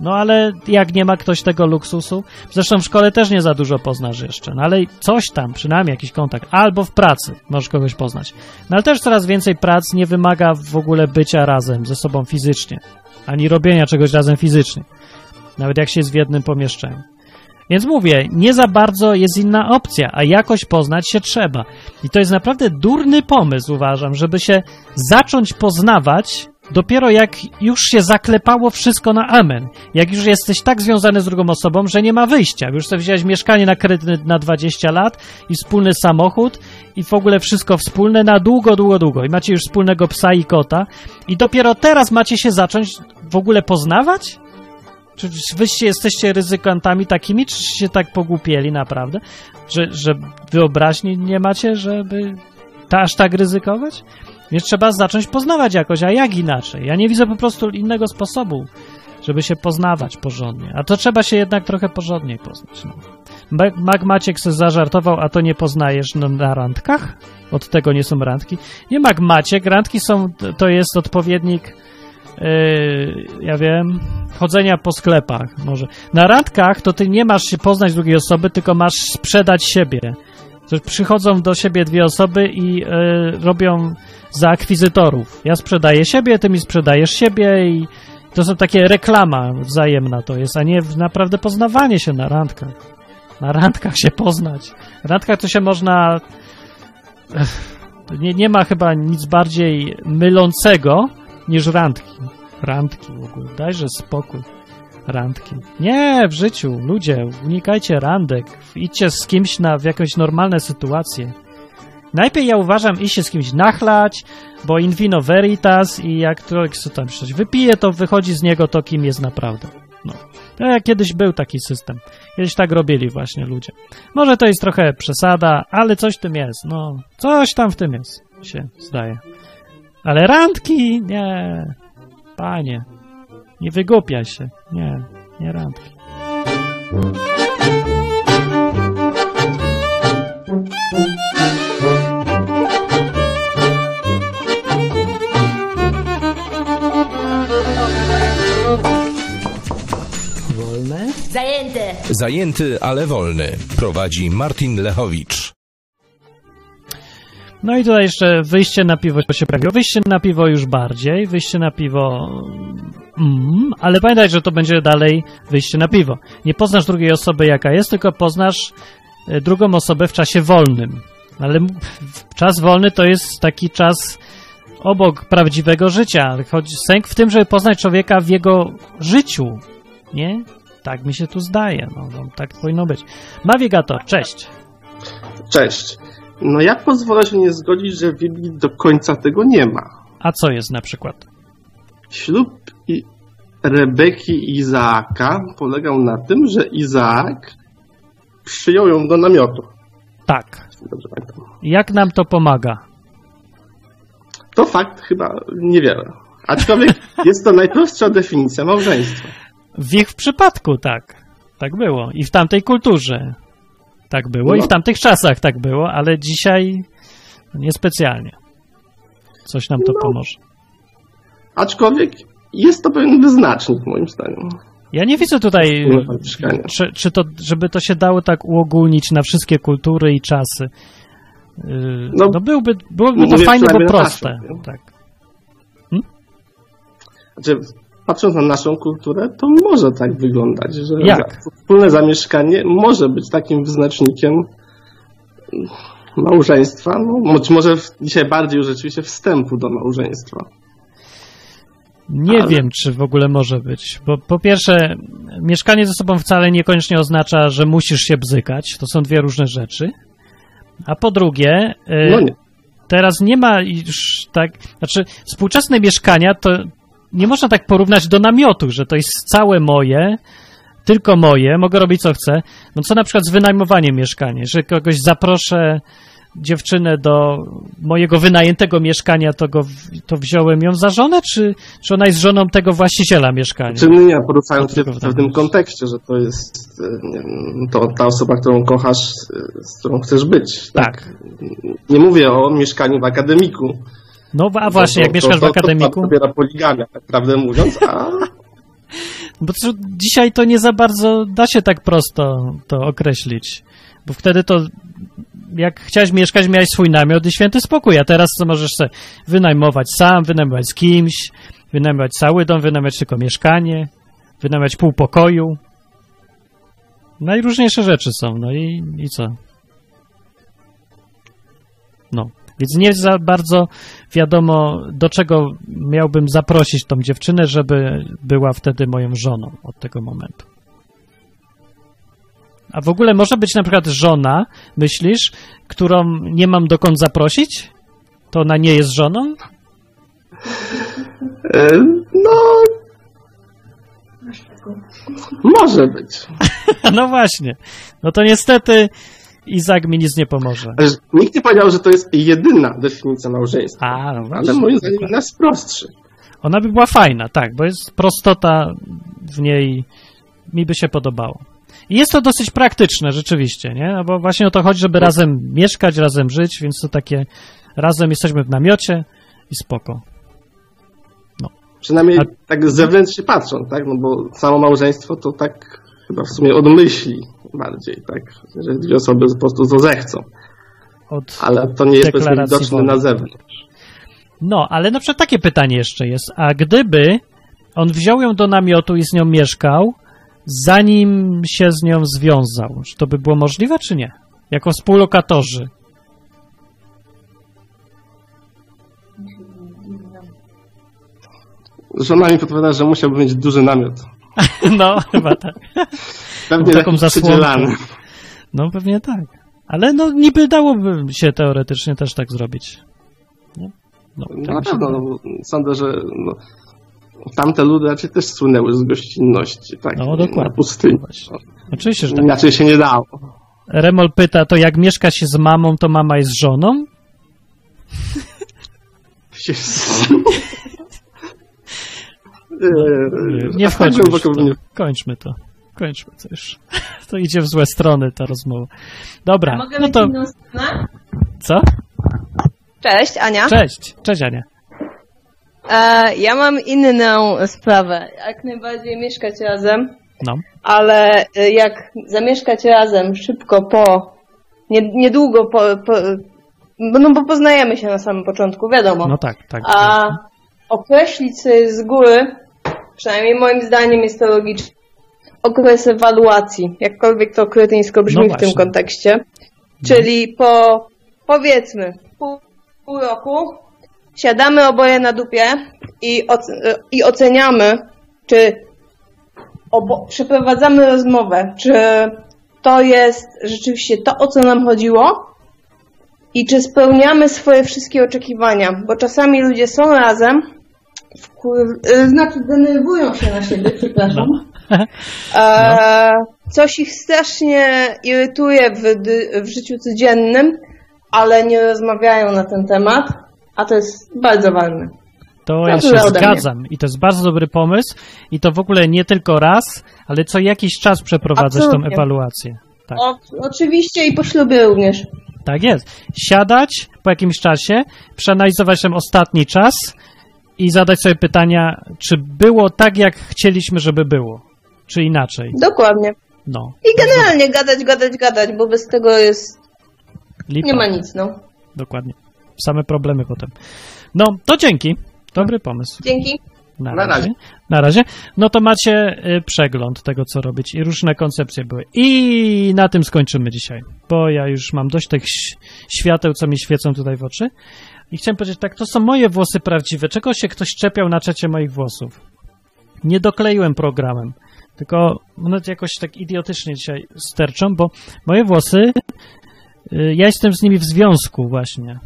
No ale jak nie ma ktoś tego luksusu? Zresztą w szkole też nie za dużo poznasz jeszcze. No ale coś tam, przynajmniej jakiś kontakt. Albo w pracy możesz kogoś poznać. No ale też coraz więcej prac nie wymaga w ogóle bycia razem ze sobą fizycznie. Ani robienia czegoś razem fizycznie. Nawet jak się jest w jednym pomieszczeniu. Więc mówię, nie za bardzo jest inna opcja, a jakoś poznać się trzeba. I to jest naprawdę durny pomysł, uważam, żeby się zacząć poznawać dopiero jak już się zaklepało wszystko na amen. Jak już jesteś tak związany z drugą osobą, że nie ma wyjścia. Już sobie wziąłeś mieszkanie na kredyt na 20 lat i wspólny samochód i w ogóle wszystko wspólne na długo, długo, długo. I macie już wspólnego psa i kota. I dopiero teraz macie się zacząć w ogóle poznawać? Czy wyście jesteście ryzykantami takimi, czy się tak pogłupieli naprawdę, że, że wyobraźni nie macie, żeby ta, aż tak ryzykować? Więc trzeba zacząć poznawać jakoś, a jak inaczej? Ja nie widzę po prostu innego sposobu, żeby się poznawać porządnie. A to trzeba się jednak trochę porządniej poznać. No. Ma- Mac Maciek se zażartował, a to nie poznajesz no, na randkach? Od tego nie są randki. Nie Mac Maciek, randki są, to jest odpowiednik Yy, ja wiem, chodzenia po sklepach może. Na randkach to ty nie masz się poznać drugiej osoby, tylko masz sprzedać siebie. To przychodzą do siebie dwie osoby i yy, robią za akwizytorów. Ja sprzedaję siebie, ty mi sprzedajesz siebie i to są takie reklama wzajemna to jest, a nie naprawdę poznawanie się na randkach. Na randkach się poznać. Na randkach to się można... Ech, nie, nie ma chyba nic bardziej mylącego niż randki. Randki w ogóle. Dajże spokój. Randki. Nie, w życiu, ludzie, unikajcie randek. Idźcie z kimś na, w jakąś normalne sytuacje. Najpierw ja uważam iść się z kimś nachlać, bo in vino veritas i jak człowiek tam coś wypije, to wychodzi z niego to, kim jest naprawdę. No. To jak kiedyś był taki system. Kiedyś tak robili właśnie ludzie. Może to jest trochę przesada, ale coś w tym jest. No, coś tam w tym jest, się zdaje. Ale randki? Nie. Panie. Nie wygłupiaj się. Nie, nie randki. Wolne? Zajęty! Zajęty, ale wolny. Prowadzi Martin Lechowicz. No i tutaj jeszcze wyjście na piwo się pojawiło. Wyjście na piwo już bardziej, wyjście na piwo... Mm, ale pamiętaj, że to będzie dalej wyjście na piwo. Nie poznasz drugiej osoby, jaka jest, tylko poznasz e, drugą osobę w czasie wolnym. Ale czas wolny to jest taki czas obok prawdziwego życia. Chodzi sęk w tym, żeby poznać człowieka w jego życiu, nie? Tak mi się tu zdaje. No, tak powinno być. Nawigator, cześć. Cześć. No ja pozwolę się nie zgodzić, że w Biblii do końca tego nie ma. A co jest na przykład? Ślub i Rebeki i Izaaka polegał na tym, że Izaak przyjął ją do namiotu. Tak. Dobrze pamiętam. Jak nam to pomaga? To fakt chyba niewiele. Aczkolwiek jest to najprostsza definicja małżeństwa. W ich przypadku tak. Tak było. I w tamtej kulturze tak było. I No. w tamtych czasach tak było, ale dzisiaj niespecjalnie. Coś nam to No. pomoże. Aczkolwiek jest to pewien wyznacznik moim zdaniem. Ja nie widzę tutaj, czy, czy to, żeby to się dało tak uogólnić na wszystkie kultury i czasy. Yy, No, No, byłby, byłoby to fajne, bo proste. Tak. Znaczy, patrząc na naszą kulturę, to może tak wyglądać, że Jak? wspólne zamieszkanie może być takim wyznacznikiem małżeństwa, no, być może dzisiaj bardziej już rzeczywiście wstępu do małżeństwa. Nie Ale- wiem, czy w ogóle może być, bo po pierwsze, mieszkanie ze sobą wcale niekoniecznie oznacza, że musisz się bzykać. To są dwie różne rzeczy. A po drugie, e, No nie. teraz nie ma już tak, znaczy współczesne mieszkania to nie można tak porównać do namiotu, że to jest całe moje, tylko moje, mogę robić co chcę. No co na przykład z wynajmowaniem mieszkania, że kogoś zaproszę dziewczynę do mojego wynajętego mieszkania, to, go, to wziąłem ją za żonę, czy, czy ona jest żoną tego właściciela mieszkania? Czy nie, poruszając się w tak pewnym kontekście, że to jest e, wiem, to ta osoba, którą kochasz, e, z którą chcesz być. Tak. Nie mówię o mieszkaniu w akademiku. No a właśnie, jak to, mieszkasz to, w akademiku, To dopiero poligamia, tak prawdę mówiąc, a bo to, dzisiaj to nie za bardzo da się tak prosto to określić, bo wtedy to jak chciałeś mieszkać, miałeś swój namiot i święty spokój, a teraz to możesz sobie wynajmować sam, wynajmować z kimś, wynajmować cały dom, wynajmować tylko mieszkanie, wynajmować pół pokoju. Najróżniejsze rzeczy są, no i, i co? No. Więc nie za bardzo wiadomo, do czego miałbym zaprosić tą dziewczynę, żeby była wtedy moją żoną od tego momentu. A w ogóle może być na przykład żona, myślisz, którą nie mam dokąd zaprosić? To ona nie jest żoną? e, no może być. No właśnie. No to niestety Izak mi nic nie pomoże. Ale Nikt nie powiedział, że to jest jedyna definicja małżeństwa. A, no Ale właśnie. moim zdaniem jedna z prostszych. Ona by była fajna, tak, bo jest prostota w niej, mi by się podobało. I jest to dosyć praktyczne, rzeczywiście, nie? No bo właśnie o to chodzi, żeby razem mieszkać, razem żyć, więc to takie razem jesteśmy w namiocie i spoko. Przynajmniej A- tak zewnętrznie patrząc, tak? No bo samo małżeństwo to tak chyba w sumie od myśli bardziej, tak? Że dwie osoby po prostu to zechcą. Od... Ale to nie jest widoczne na zewnątrz. No, ale na przykład takie pytanie jeszcze jest. A gdyby on wziął ją do namiotu i z nią mieszkał, zanim się z nią związał, czy to by było możliwe, czy nie? Jako współlokatorzy. Żona mi podpowiada, że musiałby mieć duży namiot. No, chyba tak. Pewnie Taką przydzielany. No pewnie tak. Ale no niby dałoby się teoretycznie też tak zrobić. No, no, No tak na pewno, no, sądzę, że no, tamte ludy raczej też słynęły z gościnności, tak? No, dokładnie. Na pustyni. Właśnie. Oczywiście, że tak. Inaczej się nie dało. Remol pyta, to jak mieszka się z mamą, to mama jest żoną? Nie tak wchodźmy już w to. nie Kończmy to. Kończmy to już. To idzie w złe strony ta rozmowa. Dobra, Mogę no mieć to inną stronę? co? Cześć, Ania. Cześć, cześć Ania. E, ja mam inną sprawę. Jak najbardziej mieszkać razem, No, ale e, jak zamieszkać razem szybko po, nie, niedługo po, po, no bo poznajemy się na samym początku, wiadomo. no tak, tak. A określić sobie z góry, przynajmniej moim zdaniem jest to logiczne, okres ewaluacji, jakkolwiek to kretyńsko brzmi No w tym kontekście. Czyli po, powiedzmy, pół, pół roku siadamy oboje na dupie i, oc- i oceniamy, czy obo- przeprowadzamy rozmowę, czy to jest rzeczywiście to, o co nam chodziło i czy spełniamy swoje wszystkie oczekiwania, bo czasami ludzie są razem, wkur- y, znaczy denerwują się na siebie, przepraszam, e, coś ich strasznie irytuje w, w życiu codziennym, ale nie rozmawiają na ten temat, a to jest bardzo ważne. To No, ja się zgadzam i to jest bardzo dobry pomysł i to w ogóle nie tylko raz, ale co jakiś czas przeprowadzać tą Absolutnie. ewaluację. Tak. O, oczywiście i po ślubie również. Tak jest. Siadać po jakimś czasie, przeanalizować ten ostatni czas i zadać sobie pytania, czy było tak, jak chcieliśmy, żeby było, czy inaczej. Dokładnie. No. I generalnie gadać, gadać, gadać, bo bez tego jest... Lipa. Nie ma nic, no. Dokładnie. Same problemy potem. No, to dzięki. Dobry pomysł. Dzięki. Na Na razie. razie. Na razie. No to macie y, przegląd tego, co robić i różne koncepcje były. I na tym skończymy dzisiaj, bo ja już mam dość tych świateł, co mi świecą tutaj w oczy. I chciałem powiedzieć tak, to są moje włosy prawdziwe. Czego się ktoś czepiał na czacie moich włosów? Nie dokleiłem programem, tylko one jakoś tak idiotycznie dzisiaj sterczą, bo moje włosy, y, ja jestem z nimi w związku właśnie.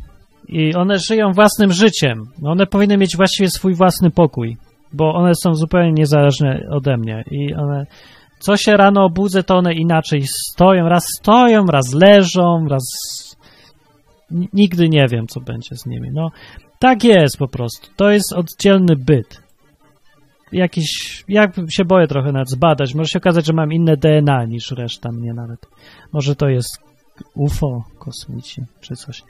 I one żyją własnym życiem. No one powinny mieć właściwie swój własny pokój, bo one są zupełnie niezależne ode mnie. I one, co się rano obudzę, to one inaczej stoją. Raz stoją, raz leżą, raz. Nigdy nie wiem, co będzie z nimi. No, tak jest po prostu. To jest oddzielny byt. Jakiś. Ja się boję trochę nawet zbadać. Może się okazać, że mam inne DNA niż reszta mnie nawet. Może to jest UFO, kosmici czy coś.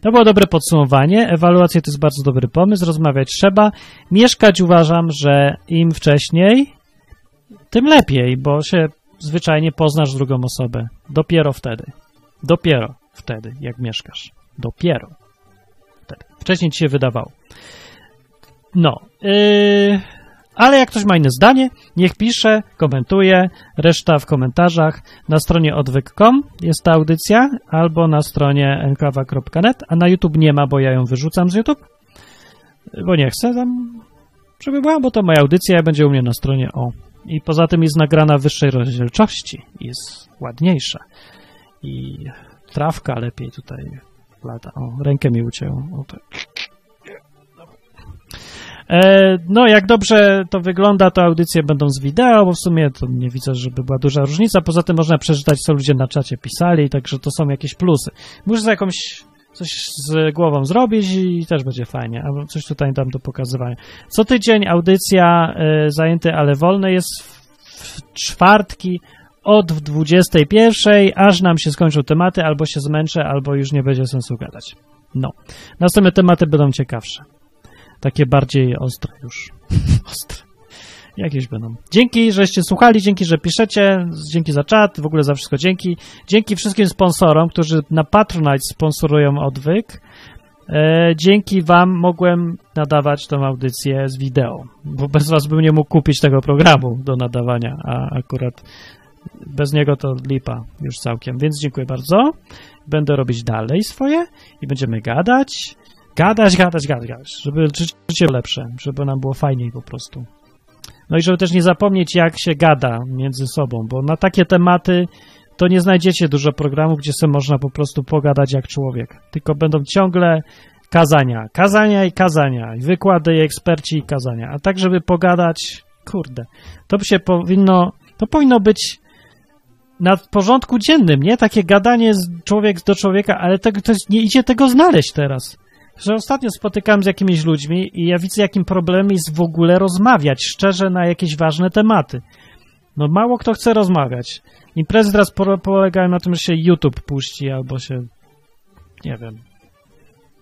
To było dobre podsumowanie. Ewaluacja to jest bardzo dobry pomysł. Rozmawiać trzeba. Mieszkać uważam, że im wcześniej, tym lepiej, bo się zwyczajnie poznasz drugą osobę. Dopiero wtedy. Dopiero wtedy, jak mieszkasz. Dopiero wtedy. Wcześniej ci się wydawało. No. Yy, ale jak ktoś ma inne zdanie, niech pisze, komentuje, reszta w komentarzach. Na stronie odwyk.com jest ta audycja, albo na stronie enkawa.net, a na YouTube nie ma, bo ja ją wyrzucam z YouTube, bo nie chcę tam, żeby była, bo to moja audycja będzie u mnie na stronie o. I poza tym jest nagrana w wyższej rozdzielczości, jest ładniejsza i trawka lepiej tutaj lata. O, rękę mi ucięło. O, tak. E, no, jak dobrze to wygląda, to audycje będą z wideo, bo w sumie to nie widzę, żeby była duża różnica. Poza tym można przeczytać, co ludzie na czacie pisali, także to są jakieś plusy. Muszę sobie jakąś coś z głową zrobić i też będzie fajnie, albo coś tutaj dam do pokazywania. Co tydzień audycja e, zajęty, ale wolny jest w, w czwartki od 21, aż nam się skończą tematy, albo się zmęczę, albo już nie będzie sensu gadać. No. Następne tematy będą ciekawsze. Takie bardziej ostre już. ostre. Jakieś będą. Dzięki, żeście słuchali, dzięki, że piszecie, dzięki za czat, w ogóle za wszystko dzięki. Dzięki wszystkim sponsorom, którzy na Patronite sponsorują odwyk. E, dzięki wam mogłem nadawać tą audycję z wideo, bo bez was bym nie mógł kupić tego programu do nadawania, a akurat bez niego to lipa już całkiem, więc dziękuję bardzo. Będę robić dalej swoje i będziemy gadać, gadać, gadać, gadać, gadać, żeby ży- życie lepsze, żeby nam było fajniej po prostu. No i żeby też nie zapomnieć, jak się gada między sobą, bo na takie tematy to nie znajdziecie dużo programów, gdzie sobie można po prostu pogadać jak człowiek. Tylko będą ciągle kazania, kazania i kazania, i wykłady i eksperci i kazania. A tak, żeby pogadać, kurde, to by się powinno, to powinno być na porządku dziennym, nie? Takie gadanie z człowiek do człowieka, ale to jest, nie idzie tego znaleźć teraz. Że ostatnio spotykałem z jakimiś ludźmi i ja widzę, jakim problemem jest w ogóle rozmawiać szczerze na jakieś ważne tematy. No mało kto chce rozmawiać. Imprezy teraz po, polegają na tym, że się YouTube puści albo się, nie wiem,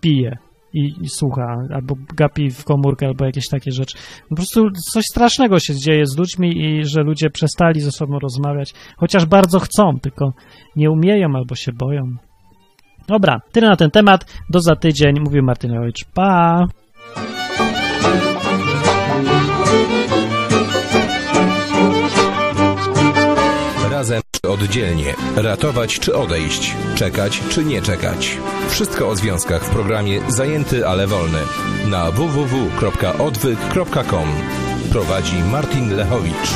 pije i, i słucha, albo gapi w komórkę, albo jakieś takie rzeczy. Po prostu coś strasznego się dzieje z ludźmi i że ludzie przestali ze sobą rozmawiać, chociaż bardzo chcą, tylko nie umieją albo się boją. Dobra, tyle na ten temat. Do za tydzień. Mówił Martynowicz. Pa! Razem czy oddzielnie. Ratować czy odejść. Czekać czy nie czekać. Wszystko o związkach w programie Zajęty, ale wolny. Na www.odwyk.com Prowadzi Martin Lechowicz.